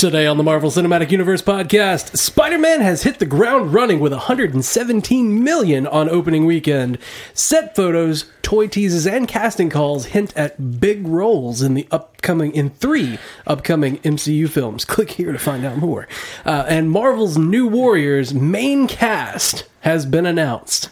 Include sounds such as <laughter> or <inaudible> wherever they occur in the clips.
Today on the Marvel Cinematic Universe podcast, Spider-Man has hit the ground running with 117 million on opening weekend. Set photos, toy teases, and casting calls hint at big roles in the upcoming in three upcoming MCU films. <laughs> Click here to find out more. Uh, and Marvel's New Warriors main cast has been announced.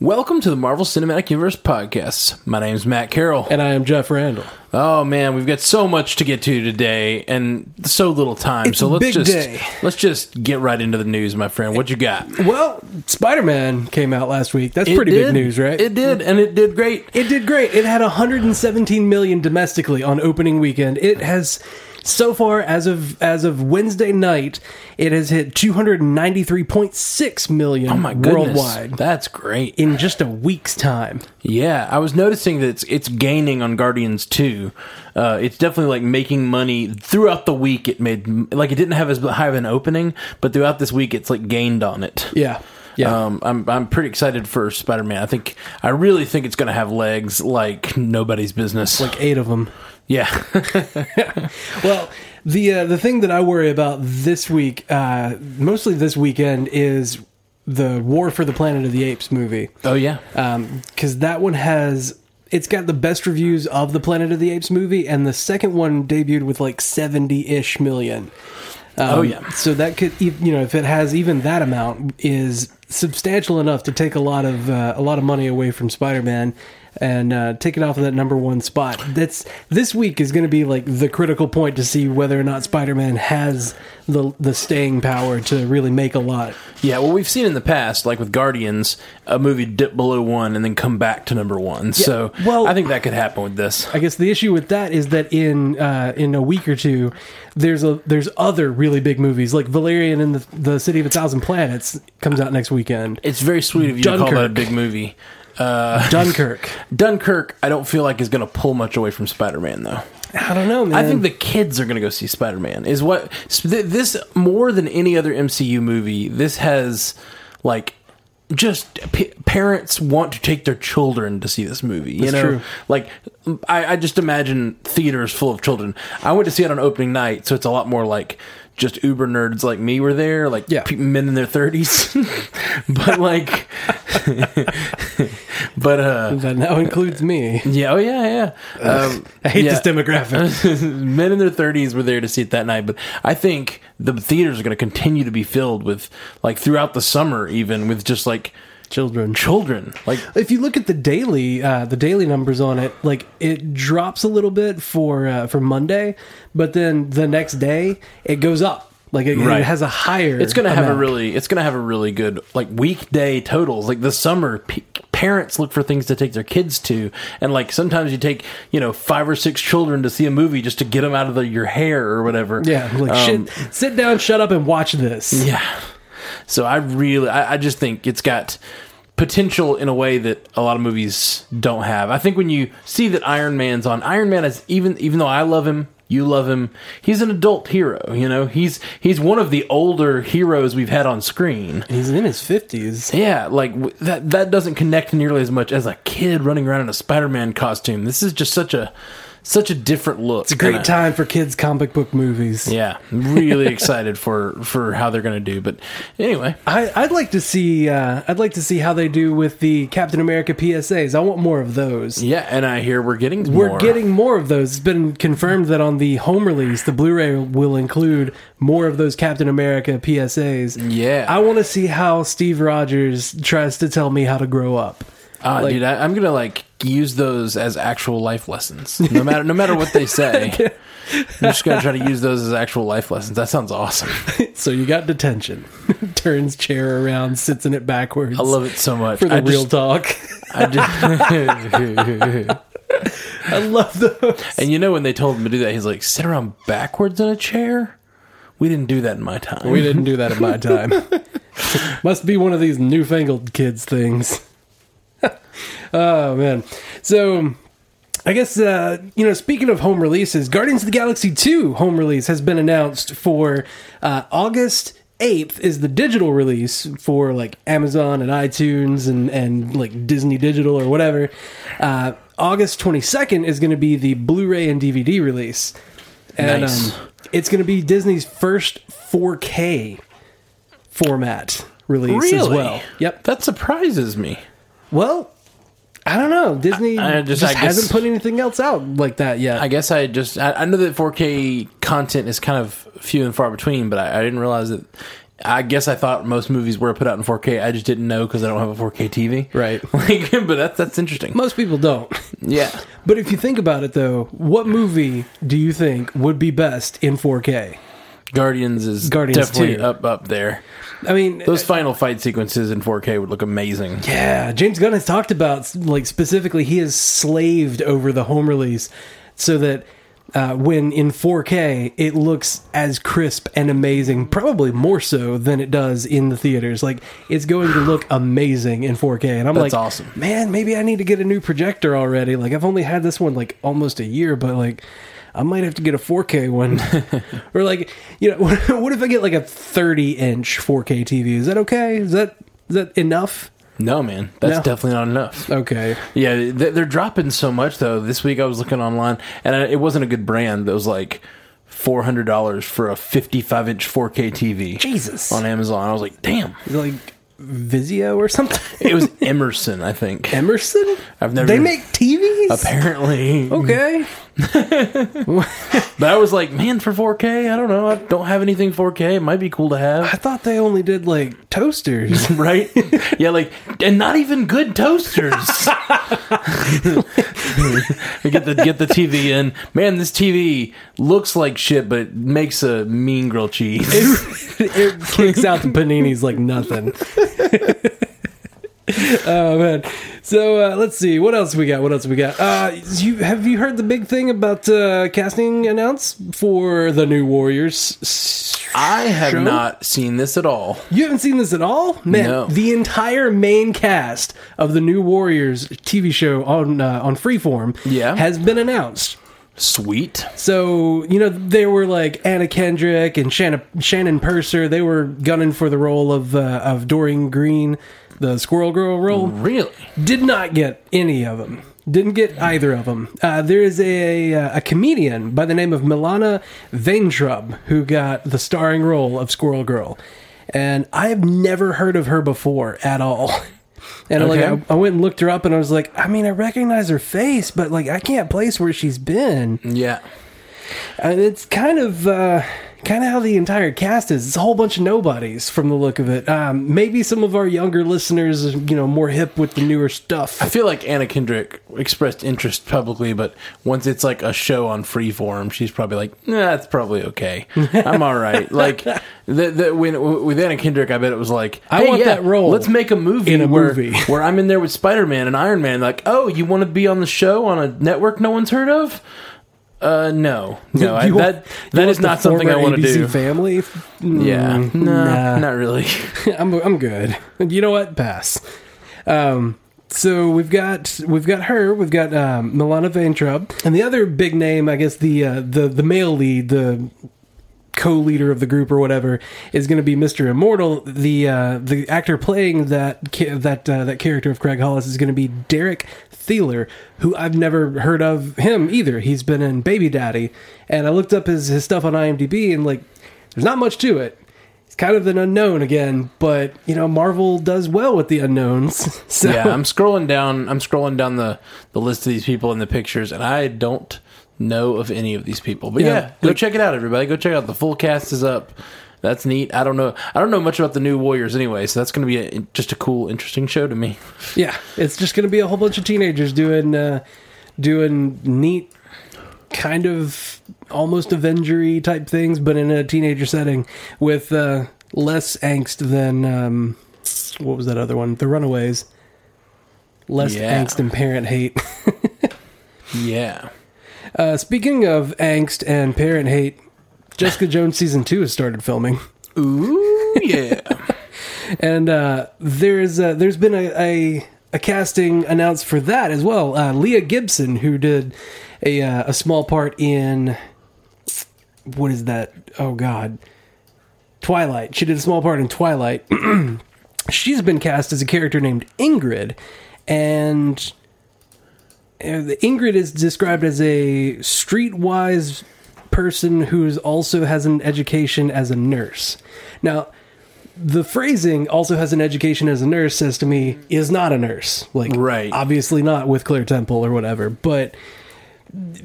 Welcome to the Marvel Cinematic Universe podcast. My name's Matt Carroll. And I am Jeff Randall. Oh man, we've got so much to get to today and so little time. It's so let's just day. let's just get right into the news, my friend. What you got? Well, Spider-Man came out last week. That's pretty did. big news, right? It did, and it did great. It did great. It had 117 million domestically on opening weekend. It has so far as of as of Wednesday night, it has hit 293.6 million Oh my goodness, worldwide That's great. in just a week's time. Yeah, I was noticing that it's it's gaining on Guardians 2. Uh, it's definitely like making money throughout the week. It made like it didn't have as high of an opening, but throughout this week, it's like gained on it. Yeah. Yeah. Um, I'm I'm pretty excited for Spider Man. I think I really think it's going to have legs like nobody's business. like 8 of them. Yeah, <laughs> Well, the uh, the thing that I worry about this week, uh, mostly this weekend, is the War for the Planet of the Apes movie. oh yeah, because that one has it's got the best reviews of the Planet of the Apes movie, and the second one debuted with like seventy ish million. Um, Oh, yeah. so that could you know if it has even that amount is substantial enough to take a lot of uh, a lot of money away from Spider Man. And uh, take it off of that number one spot. That's this week is going to be like the critical point to see whether or not Spider Man has the the staying power to really make a lot. yeah. Well, we've seen in the past, like with Guardians, a movie dip below one and then come back to number one. so well- I think that could happen with this. I guess the issue with that is that in uh, in a week or two, there's a there's other really big movies like Valerian and the, the City of a Thousand Planets comes out next weekend. It's very sweet of you to call that a big movie. Uh, Dunkirk. <laughs> Dunkirk, I don't feel like is going to pull much away from Spider Man though. I don't know, man. I think the kids are going to go see Spider Man. Is what this more than any other MCU movie. This has like just p- parents want to take their children to see this movie. You That's know, true. like I, I just imagine theaters full of children. I went to see it on opening night, so it's a lot more like just uber nerds like me were there, like Yeah. men in their thirties. <laughs> but like, <laughs> but uh, that now includes me. yeah, oh yeah, yeah. Um, <laughs> I hate yeah. this demographic. men in their 30s were there to see it that night but i think the theaters are going to continue to be filled with like throughout the summer even with just like Children. children like If you look at the daily uh, the daily numbers on it, like it drops a little bit for uh, for Monday, but then the next day it goes up. Like it, Right. it has a higher. it's going to have a really it's going to have a really good like weekday totals like the summer p- parents look for things to take their kids to and like sometimes you take you know five or six children to see a movie just to get them out of the, your hair or whatever Yeah, like Um, shit. Sit down, shut up, and watch this. Yeah. So I really, I, I just think it's got potential in a way that a lot of movies don't have. I think when you see that Iron Man's on, Iron Man is even, even though I love him, you love him, he's an adult hero. You know, he's he's one of the older heroes we've had on screen. He's in his fifties. Yeah, like w- that that doesn't connect nearly as much as a kid running around in a Spider-Man costume. This is just such a such a different look. It's a great time for kids' comic book movies. Yeah, I'm really <laughs> excited for for how they're going to do. But anyway, I, I'd like to see. Uh, I'd like to see how they do with the Captain America PSAs. I want more of those. Yeah, and I hear we're getting We're more. getting more of those. It's been confirmed that on the home release, the Blu-ray will include more of those Captain America PSAs. Yeah. I want to see how Steve Rogers tries to tell me how to grow up. Ah, like- dude, I, I'm gonna like use those as actual life lessons. No matter no matter what they say, <laughs> I'm just gonna try to use those as actual life lessons. That sounds awesome. <laughs> So you got detention. <laughs> Turns chair around, sits in it backwards. I love it so much. for the I real just, talk. I just, I love those. and you know when they told him to do that, he's like, sit around backwards in a chair. We didn't do that in my time. We didn't do that in my time. Must be one of these newfangled kids things. <laughs> oh man. So I guess uh, you know. Speaking of home releases, Guardians of the Galaxy Two home release has been announced for uh, August eighth. Is the digital release for like Amazon and iTunes and and like Disney Digital or whatever. Uh, August twenty second is going to be the Blu-ray and DVD release, and Nice. um, it's going to be Disney's first four K format release as well. Yep. That surprises me. Well, I don't know. Disney I- I just, just- I guess- hasn't put anything else out like that yet. I guess I just I, I know that 4K content is kind of few and far between, but I, I didn't realize that. I guess I thought most movies were put out in 4K. I just didn't know because I don't have a 4K TV. Right. <laughs> Like, but that's that's interesting. Most people don't. <laughs> Yeah. But if you think about it, though, what movie do you think would be best in 4K? Guardians is Guardians definitely 2. up up there. I mean, Those final fight sequences in 4K would look amazing. yeah, James Gunn has talked about, like, specifically, he has slaved over the home release so that. Uh, when in 4K, it looks as crisp and amazing, probably more so than it does in the theaters. Like, it's going to look amazing in 4K. And I'm That's like, awesome. man, maybe I need to get a new projector already. Like I've only had this one like almost a year, but like I might have to get a 4K one. <laughs> or like, you know, <laughs> what if I get like a 30 inch 4K TV? Is that okay? Is that is that enough? No, man, that's No. definitely not enough. Okay. Yeah, they- they're dropping so much though. This week I was looking online, and it wasn't a good brand. That was like four hundred dollars for a fifty-five inch 4K TV. Jesus. on Amazon. I was like, damn. It like Vizio or something? It was <laughs> Emerson, I think. Emerson? I've never- They make TVs? Apparently, Okay. But I was like, man, for 4K, I don't know. I don't have anything 4K. It might be cool to have. I thought they only did like toasters. <laughs> right? yeah, like, and not even good toasters. <laughs> get the get the TV in. Man, this TV looks like shit, but makes a mean grilled cheese. it, it kicks out the paninis like nothing. <laughs> <laughs> oh man! So uh, let's see what else we got. What else we got? Uh, you have you heard the big thing about uh, casting announced for the new Warriors? I have show? not seen this at all. You haven't seen this at all, man. No. The entire main cast of the new Warriors TV show on uh, on Freeform, Yeah. has been announced. Sweet. So you know they were like Anna Kendrick and Shannon, Shannon Purser. They were gunning for the role of uh, of Doreen Green, the Squirrel Girl role. Really? Did not get any of them. Didn't get either of them. Uh, there is a a comedian by the name of Milana Vaintrub who got the starring role of Squirrel Girl, and I have never heard of her before at all. <laughs> And like I, I went and looked her up, and I was like, I mean, I recognize her face, but like I can't place where she's been. Yeah. And it's kind of uh, kind of how the entire cast is. It's a whole bunch of nobodies from the look of it. Um, maybe some of our younger listeners, are, you know, more hip with the newer stuff. I feel like Anna Kendrick expressed interest publicly, but once it's like a show on Freeform, she's probably like, "Nah, that's probably okay. <laughs> I'm all right." like the, the, when with Anna Kendrick, I bet it was like, I want yeah, that role Let's make a movie in a where, movie." <laughs> where I'm in there with Spider Man and Iron Man." Like, oh, you want to be on the show on a network no one's heard of? Uh, no, no, I, want- that that is not something I want to do. Family, Yeah, Mm, no, nah. not really. <laughs> <laughs> I'm I'm good. You know what? Pass. Um, so we've got we've got her, we've got um, Milana Vaintrub, and the other big name, I guess the uh, the the male lead, the co-leader of the group or whatever, is going to be Mister Immortal. The uh, the actor playing that that uh, that character of Craig Hollis is going to be Derek Theler, who I've never heard of him either. He's been in Baby Daddy, and I looked up his his stuff on IMDb, and like, there's not much to it it's kind of an unknown again, but you know, Marvel does well with the unknowns. <laughs> So yeah, I'm scrolling down. I'm scrolling down the the list of these people in the pictures, and I don't know of any of these people. But Yeah, yeah, go like- check it out, everybody. Go check out. The full cast is up. That's neat. I don't know. I don't know much about the new Warriors anyway, so that's going to be a, just a cool, interesting show to me. <laughs> yeah, it's just going to be a whole bunch of teenagers doing uh, doing neat, kind of almost Avengery type things, but in a teenager setting with uh, less angst than um, what was that other one? The Runaways. Less Yeah. angst and parent hate. <laughs> Yeah. Uh, speaking of angst and parent hate, Jessica Jones season two has started filming. Ooh, yeah. <laughs> and uh, there's uh, there's been a, a a casting announced for that as well. Uh, Leah Gibson, who did a uh, a small part in what is that? Oh God, Twilight. She did a small part in Twilight. <clears throat> She's been cast as a character named Ingrid, and uh, the Ingrid is described as a streetwise person who also has an education as a nurse. Now, the phrasing also has an education as a nurse says to me is not a nurse. Like, Right. obviously not with Claire Temple or whatever, but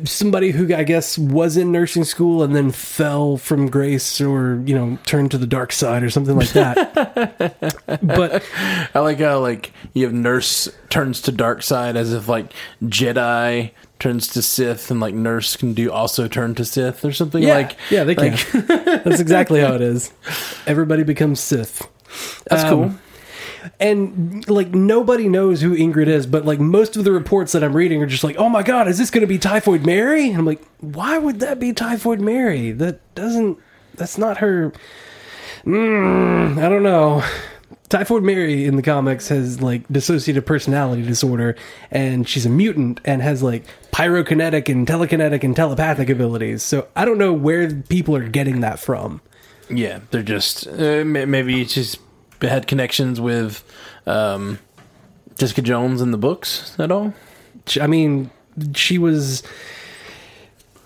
somebody who I guess was in nursing school and then fell from grace or, you know, turned to the dark side or something like that. <laughs> but I like how like you have nurse turns to dark side as if like Jedi turns to Sith and like nurse can do also turn to Sith or something yeah, like yeah, they can. like- <laughs> <laughs> That's exactly how it is. Everybody becomes Sith. that's Um, cool. and like nobody knows who Ingrid is, but like most of the reports that I'm reading are just like, "Oh my god, is this going to be Typhoid Mary?" And I'm like, "Why would that be Typhoid Mary? That doesn't. That's not her." Mm, I don't know. Typhoid Mary in the comics has like dissociative personality disorder, and she's a mutant and has like pyrokinetic and telekinetic and telepathic abilities. So I don't know where people are getting that from. Yeah, they're just uh, maybe just had connections with um, Jessica Jones in the books at all. I mean, she was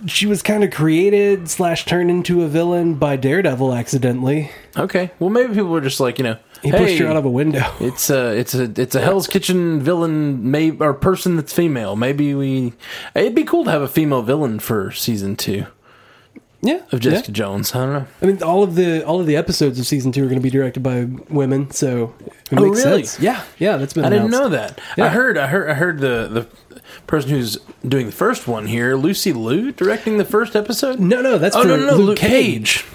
she was kind of created slash turned into a villain by Daredevil accidentally. Okay, well maybe people were just like you know, He hey, pushed her out of a window. <laughs> It's a it's a it's a Hell's Kitchen villain, may or person that's female. Maybe we. It'd be cool to have a female villain for season two Yeah, of yeah. Jessica Jones. I don't know. I mean, all of the all of the episodes of season two are going to be directed by women, so it Oh, makes really? sense. Yeah, yeah, that's been. I didn't know that. Yeah. I heard. I heard. I heard the the person who's doing the first one here, Lucy Liu, directing the first episode. No, no, that's Oh no, no, no, Luke, Luke Cage. Cage.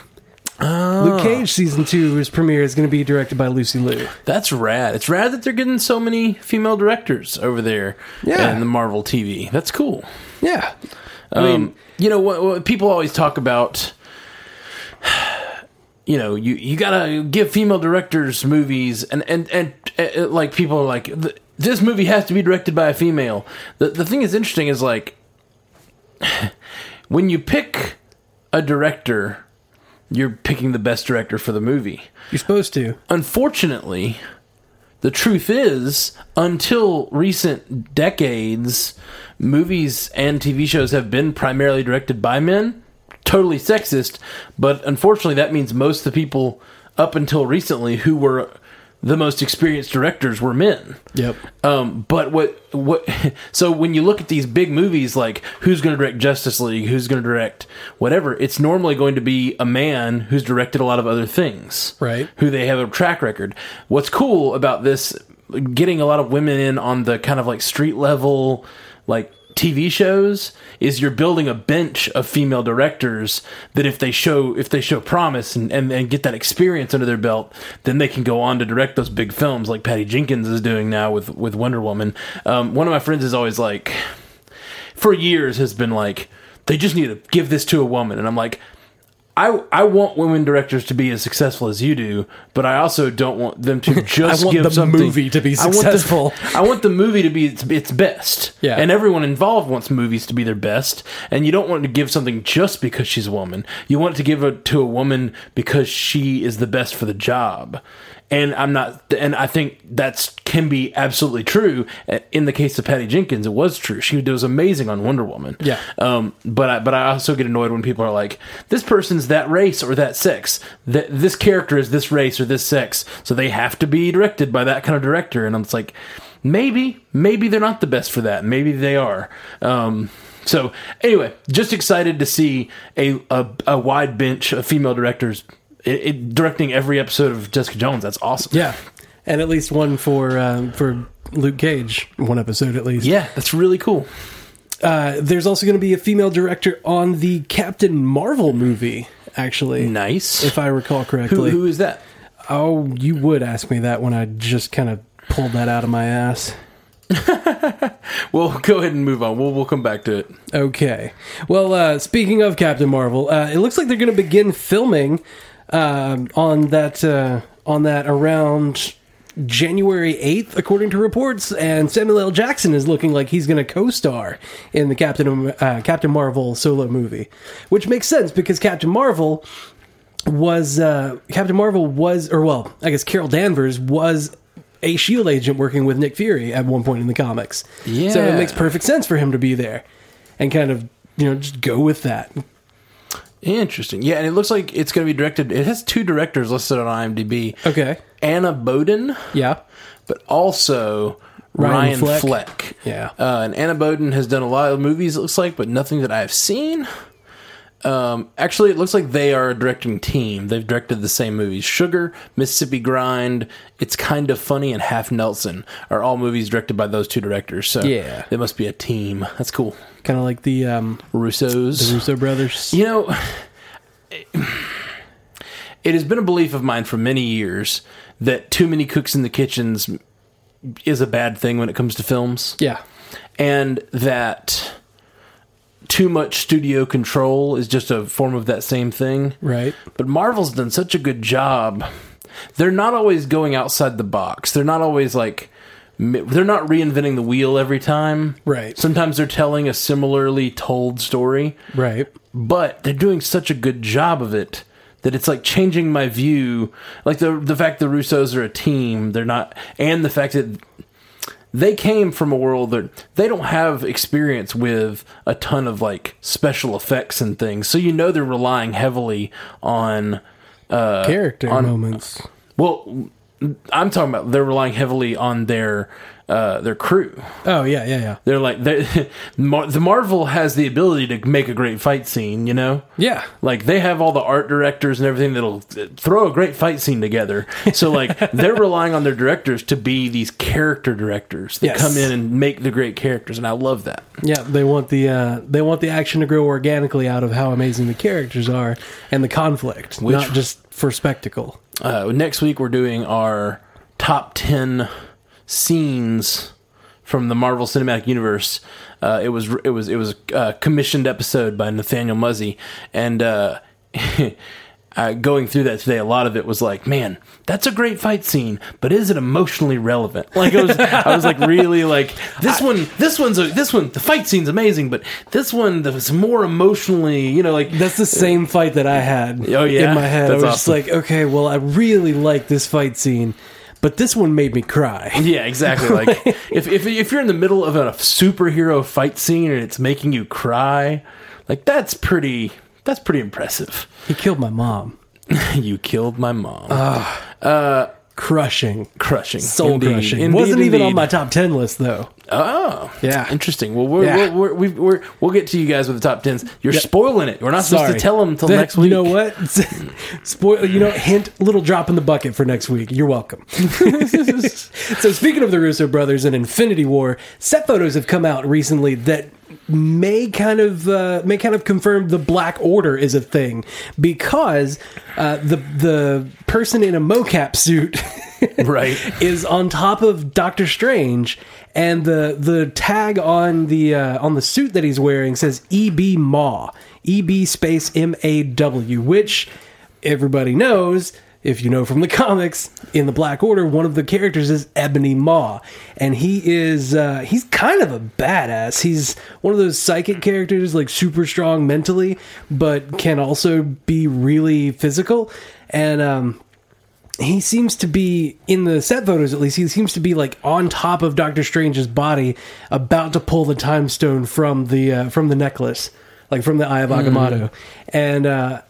Oh. Luke Cage season two, whose premiere is going to be directed by Lucy Liu. That's rad. It's rad that they're getting so many female directors over there Yeah. in the Marvel TV. That's cool. Yeah, I Um, mean, you know what, what people always talk about <sighs> you know you you gotta give female directors movies and and and uh, like people are like this movie has to be directed by a female the the thing is interesting is like <sighs> when you pick a director you're picking the best director for the movie you're supposed to. unfortunately, the truth is, until recent decades, movies and TV shows have been primarily directed by men. Totally sexist, but unfortunately, that means most of the people up until recently who were the most experienced directors were men. Yep. Um, but what what? <laughs> So when you look at these big movies, like who's going to direct Justice League, who's going to direct whatever, it's normally going to be a man who's directed a lot of other things, Right. Who they have a track record. What's cool about this, getting a lot of women in on the kind of like street level, like TV shows, is you're building a bench of female directors that if they show if they show promise and, and, and get that experience under their belt, then they can go on to direct those big films like Patty Jenkins is doing now with with Wonder Woman. Um, one of my friends is always like, for years has been like, they just need to give this to a woman, and I'm like. I, I want women directors to be as successful as you do, but I also don't want them to <laughs> just want give the something. movie to be I want the- successful. <laughs> I want the movie to be its, its best. Yeah. And everyone involved wants movies to be their best. And you don't want to give something just because she's a woman. You want to give it to a woman because she is the best for the job. And I'm not, and I think that's can be absolutely true. In the case of Patty Jenkins, it was true. She was amazing on Wonder Woman. Yeah. Um, but I, but I also get annoyed when people are like, this person's that race or that sex. That this character is this race or this sex, so they have to be directed by that kind of director. And I'm just like, maybe, maybe they're not the best for that. Maybe they are. Um, so anyway, just excited to see a a, a wide bench of female directors it, it, directing every episode of Jessica Jones. That's awesome. Yeah, and at least one for um, for Luke Cage, one episode at least. Yeah, that's really cool. Uh, there's also going to be a female director on the Captain Marvel movie. Actually, Nice. if I recall who, correctly. who is that? Oh, you would ask me that when I just kind of pulled that out of my ass. <laughs> Well, go ahead and move on. We'll we'll come back to it. Okay. Well, uh, speaking of Captain Marvel, uh, it looks like they're going to begin filming um, on that uh, on that around January 8th, according to reports, and Samuel L. Jackson is looking like he's going to co-star in the Captain uh, Captain Marvel solo movie, which makes sense because Captain Marvel was uh, Captain Marvel was, or well, I guess Carol Danvers was a Shield agent working with Nick Fury at one point in the comics. Yeah, so it makes perfect sense for him to be there and kind of you know just go with that. Interesting. Yeah, and it looks like it's going to be directed. It has two directors listed on IMDb. Okay, Anna Boden, yeah, but also Ryan Ryan, Fleck. Fleck. Yeah. Uh, and Anna Boden has done a lot of movies, it looks like, but nothing that I've seen. Um, actually, it looks like they are a directing team. They've directed the same movies. Sugar, Mississippi Grind, It's Kind of Funny, and Half Nelson are all movies directed by those two directors. So Yeah. they must be a team. That's cool. Kind of like the um, Russo's. The Russo brothers. You know, it has been a belief of mine for many years that too many cooks in the kitchens is a bad thing when it comes to films, Yeah, and that too much studio control is just a form of that same thing. right. But Marvel's done such a good job. They're not always going outside the box. They're not always like they're not reinventing the wheel every time. Right. Sometimes they're telling a similarly told story Right. but they're doing such a good job of it that it's like changing my view like the the fact the russos are a team they're not and the fact that they came from a world that they don't have experience with a ton of like special effects and things so you know they're relying heavily on uh Character on- moments. well i'm talking about they're relying heavily on their uh their crew Oh yeah, yeah, yeah. they're like they <laughs> Mar- the marvel has the ability to make a great fight scene you know Yeah. like they have all the art directors and everything that'll throw a great fight scene together. So like <laughs> they're relying on their directors to be these character directors that Yes. come in and make the great characters, and I love that. Yeah, they want the uh, they want the action to grow organically out of how amazing the characters are and the conflict, Which- not just for spectacle. Uh, next week we're doing our top ten scenes from the Marvel Cinematic Universe. Uh, it was it was it was a commissioned episode by Nathaniel Muzzy, and uh, <laughs> uh, going through that today, a lot of it was like, man, that's a great fight scene, but is it emotionally relevant? <laughs> Like I was, I was like really like this one, this one's a, this one, the fight scene's amazing, but this one that was more emotionally, you know, like That's the same fight that I had Oh, yeah? in my head. That's I was awesome. just like, okay, well, I really like this fight scene, but this one made me cry. <laughs> Yeah, exactly. Like <laughs> if, if if you're in the middle of a superhero fight scene and it's making you cry, like that's pretty that's pretty impressive. He killed my mom. <laughs> you killed my mom. Ah. Uh, crushing. crushing, Soul Indeed. crushing. Indeed, Wasn't even on my top 10 list, though. Oh, Yeah. interesting. Well, we're, Yeah. we're, we're, we've- we're, we'll get to you guys with the top tens. You're spoiling it. We're not supposed Sorry. to tell them until That- next week. You know what? <laughs> Spoil. You know, hint, little drop in the bucket for next week. You're welcome. <laughs> so, speaking of the Russo brothers and Infinity War, set photos have come out recently that may kind of uh, may kind of confirm the Black Order is a thing because uh, the the person in a mocap suit. <laughs> Right. is on top of Doctor Strange, and the the tag on the uh, on the suit that he's wearing says EB Maw, EB space M A W, which everybody knows. If you know from the <laughs> comics, in the Black Order, one of the characters is Ebony Maw, and he is uh, he's kind of a badass. He's one of those psychic characters, like super strong mentally, but can also be really physical. And um, he seems to be in the set photos at least he seems to be like on top of doctor strange's body about to pull the time stone from the uh, from the necklace like from the eye of agamotto and uh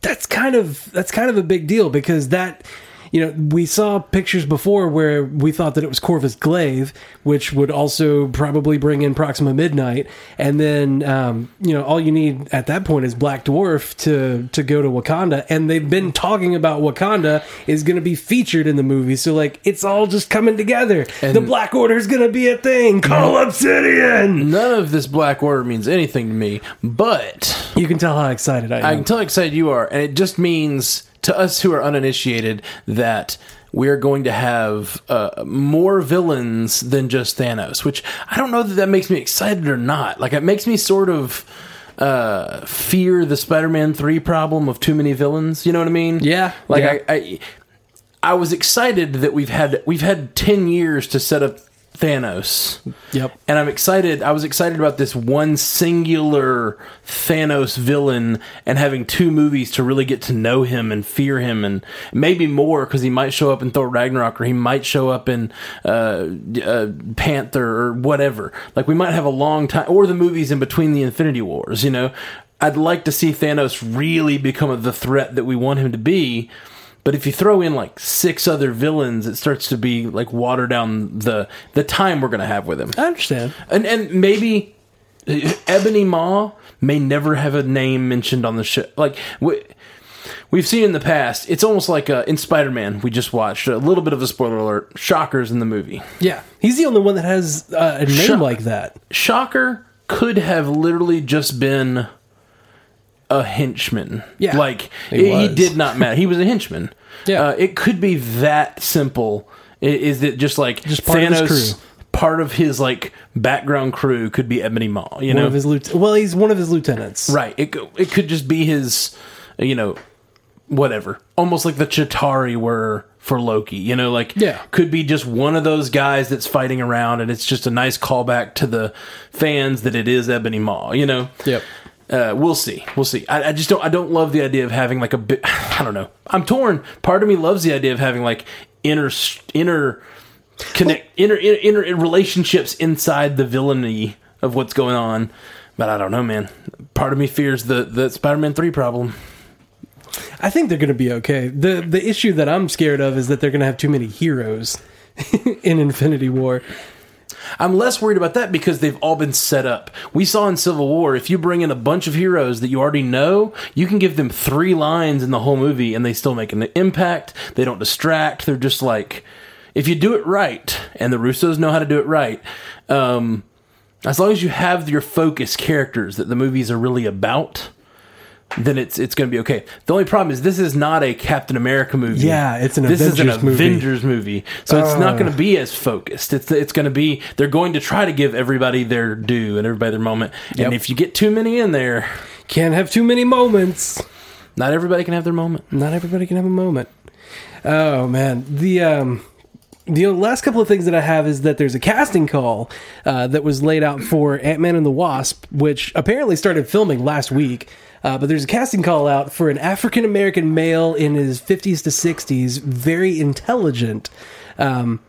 that's kind of that's kind of a big deal because that you know we saw pictures before where we thought that it was corvus glaive which would also probably bring in proxima midnight. And then um, you know all you need at that point is black dwarf to to go to wakanda. And they've been talking about wakanda is going to be featured in the movie. So like it's all just coming together. And- the black order is going to be a thing. Call obsidian! None of this Black Order means anything to me, but you can tell how excited i am. I can tell how excited you are, and it just means to us who are uninitiated that we're going to have uh, more villains than just Thanos. Which I don't know that that makes me excited or not. Like it makes me sort of uh, fear the Spider-Man three problem of too many villains. You know what I mean? Yeah, Like yeah. I. I I was excited that we've had we've had ten years to set up Thanos. Yep. And I'm excited. I was excited about this one singular Thanos villain and having two movies to really get to know him and fear him, and maybe more because he might show up in Thor Ragnarok or he might show up in uh, uh, Panther or whatever. Like we might have a long time, or the movies in between the Infinity Wars. You know, I'd like to see Thanos really become the threat that we want him to be. But if you throw in like six other villains, it starts to be like water down the the time we're gonna have with him. I understand. And and maybe Ebony Maw may never have a name mentioned on the show. Like we, we've seen in the past, it's almost like uh, in Spider Man we just watched a little bit of a spoiler alert. Shockers in the movie. Yeah, he's the only one that has uh, a name Shut- like that. Shocker could have literally just been a henchman. Yeah, like he he, he did not matter. He was a henchman. <laughs> Yeah. uh, it could be that simple. Is it just like Just part of his Thanos? crew. Part of his like background crew could be Ebony Maw. You One know, of his lieutenants. Well, he's one of his lieutenants. Right. It it could just be his, you know, whatever. Almost like the Chitauri were for Loki. You know, like Yeah. could be just one of those guys that's fighting around, and it's just a nice callback to the fans that it is Ebony Maw. You know. Yep. Uh, we'll see. We'll see. I, I just don't. I don't love the idea of having like a bit. <sighs> I don't know. I'm torn. Part of me loves the idea of having like inner inner connect inner, inner inner relationships inside the villainy of what's going on. But I don't know, man. Part of me fears the the Spider-Man three problem. I think they're going to be okay. the The issue that I'm scared of is that they're going to have too many heroes <laughs> in Infinity War. I'm less worried about that because they've all been set up. We saw in Civil War, if you bring in a bunch of heroes that you already know, you can give them three lines in the whole movie and they still make an impact. They don't distract. They're just like, if you do it right, and the Russos know how to do it right, um, as long as you have your focus characters that the movies are really about, then it's it's going to be okay. The only problem is this is not a Captain America movie. Yeah, it's an this is an Avengers movie. Avengers movie, so it's not going to be as focused. It's it's going to be they're going to try to give everybody their due and everybody their moment. Yep. And if you get too many in there, Can't have too many moments. not everybody can have their moment. Not everybody can have a moment. Oh man, the um, the last couple of things that I have is that there's a casting call uh, that was laid out for Ant Man and the Wasp, which apparently started filming last week. Uh, but there's a casting call out for an African American male in his 50s to 60s, very intelligent. Um,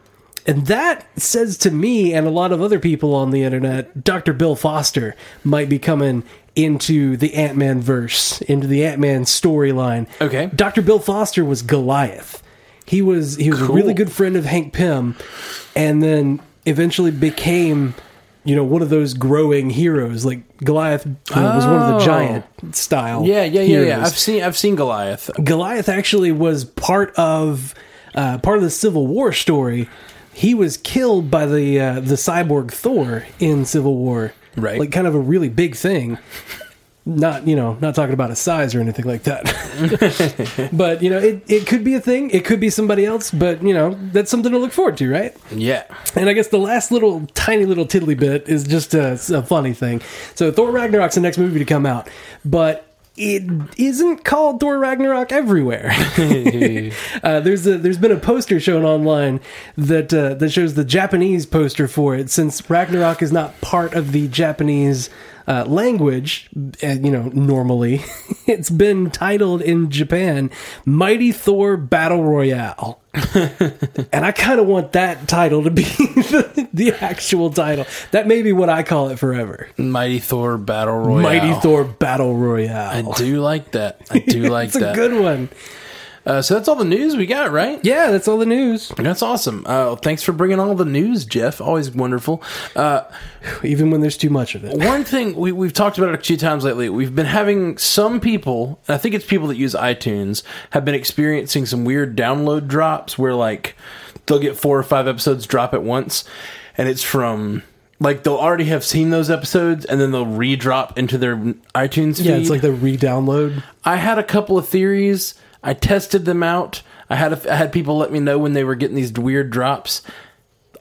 and that says to me and a lot of other people on the internet, Dr. Bill Foster might be coming into the Ant Man verse, into the Ant Man storyline. Okay. Dr. Bill Foster was Goliath. He was he was a really good friend of Hank Pym, and then eventually became, you know, one of those growing heroes. Like Goliath know, was one of the Oh. giant style. Yeah, yeah, yeah, yeah. I've seen I've seen Goliath. Goliath actually was part of uh, part of the Civil War story. He was killed by the uh, the cyborg Thor in Civil War, Right. Like kind of a really big thing. Not you know, not talking about a size or anything like that. <laughs> but you know, it, it could be a thing. It could be somebody else. But you know, that's something to look forward to, right? Yeah. And I guess the last little tiny little tiddly bit is just a, a funny thing. So Thor Ragnarok's the next movie to come out, but it isn't called Thor Ragnarok everywhere. <laughs> uh, there's a there's been a poster shown online that uh, that shows the Japanese poster for it. Since Ragnarok is not part of the Japanese uh, language, uh, you know, normally <laughs> it's been titled in Japan "Mighty Thor Battle Royale." <laughs> and I kind of want that title to be <laughs> the, the actual title. That may be what I call it forever. Mighty Thor Battle Royale. Mighty Thor Battle Royale. I do like that. I do like it's a that. good one. Uh, so that's all the news we got, right? Yeah, that's all the news. That's awesome. Uh, thanks for bringing all the news, Jeff. Always wonderful. Uh, <sighs> Even when there's too much of it. <laughs> one thing we, we've talked about it a few times lately. We've been having some people, and I think it's people that use iTunes, have been experiencing some weird download drops where like they'll get four or five episodes drop at once, and it's from like they'll already have seen those episodes, and then they'll re-drop into their iTunes feed. Yeah, it's like the re-download. I had a couple of theories. I tested them out. I had a, I had people let me know when they were getting these weird drops.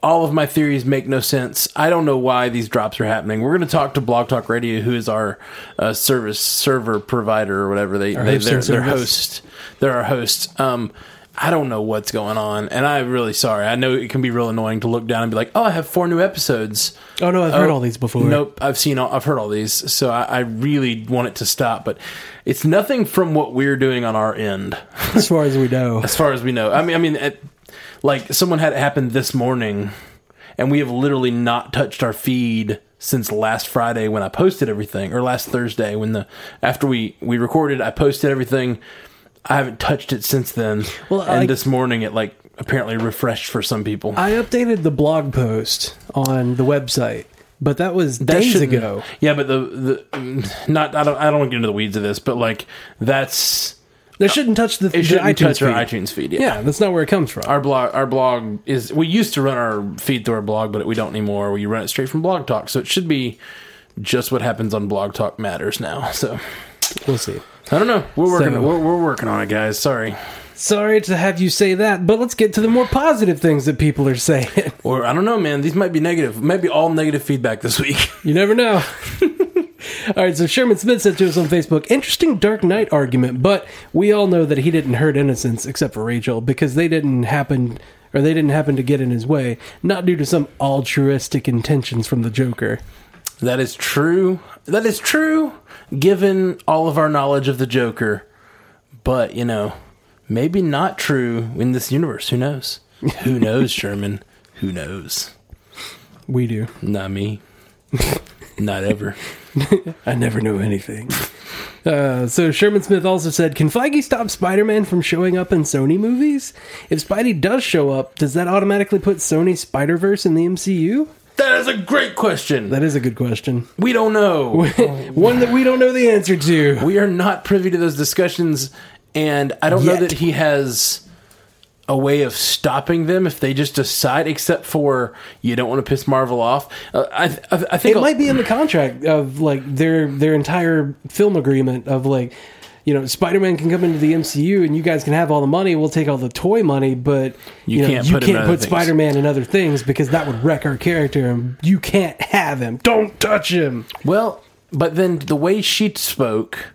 All of my theories make no sense. I don't know why these drops are happening. We're going to talk to Blog Talk Radio, who is our uh, service server provider or whatever they, they they're, they're host. They're our host. Um, I don't know what's going on, and I'm really sorry. I know it can be real annoying to look down and be like, "Oh, I have four new episodes." Oh no, I've heard oh, all these before. Nope, I've seen, all, I've heard all these, so I, I really want it to stop. But it's nothing from what we're doing on our end, <laughs> as far as we know. as far as we know. I mean, I mean, it, like someone had it happen this morning, and we have literally not touched our feed since last Friday when I posted everything, or last Thursday when the after we we recorded, I posted everything. I haven't touched it since then. Well, and I- this morning it like apparently refreshed for some people. I updated the blog post on the website, but that was days ago. Yeah, but the the not I don't I don't want to get into the weeds of this, but like that's They shouldn't touch the, it the shouldn't iTunes touch feed. our iTunes feed. Yeah. Yeah, that's not where it comes from. Our blog, our blog is. We used to run our feed through our blog, but we don't anymore. We run it straight from Blog Talk, so it should be just what happens on Blog Talk matters now. <laughs> So we'll see. I don't know. We're working. So- we're, we're working on it, guys. Sorry. Sorry to have you say that, but let's get to the more positive things that people are saying. <laughs> Or I don't know, man. These might be negative. Maybe all negative feedback this week. <laughs> You never know. <laughs> all right, so Sherman Smith said to us on Facebook, interesting Dark Knight argument, but we all know that he didn't hurt innocents except for Rachel because they didn't happen or they didn't happen to get in his way, not due to some altruistic intentions from the Joker. that is true. That is true. Given all of our knowledge of the Joker, but you know, maybe not true in this universe. Who knows? Who <laughs> knows, Sherman? Who knows? We do. Not me. not ever. <laughs> I never know anything. Uh, so Sherman Smith also said, "Can Feige stop Spider-Man from showing up in Sony movies? If Spidey does show up, does that automatically put Sony Spider-Verse in the MCU?" That is a great question. That is a good question. We don't know. <laughs> One that we don't know the answer to. we are not privy to those discussions, and I don't know that he has a way of stopping them if they just decide. Except for you don't want to piss Marvel off. Uh, I, I, I think It might be in the contract of like their their entire film agreement of like, you know, Spider-Man can come into the MCU and you guys can have all the money. We'll take all the toy money, but You know, can't you put can't put. Spider-Man in other things because that would wreck our character. And you can't have him. Don't touch him. Well, but then the way she spoke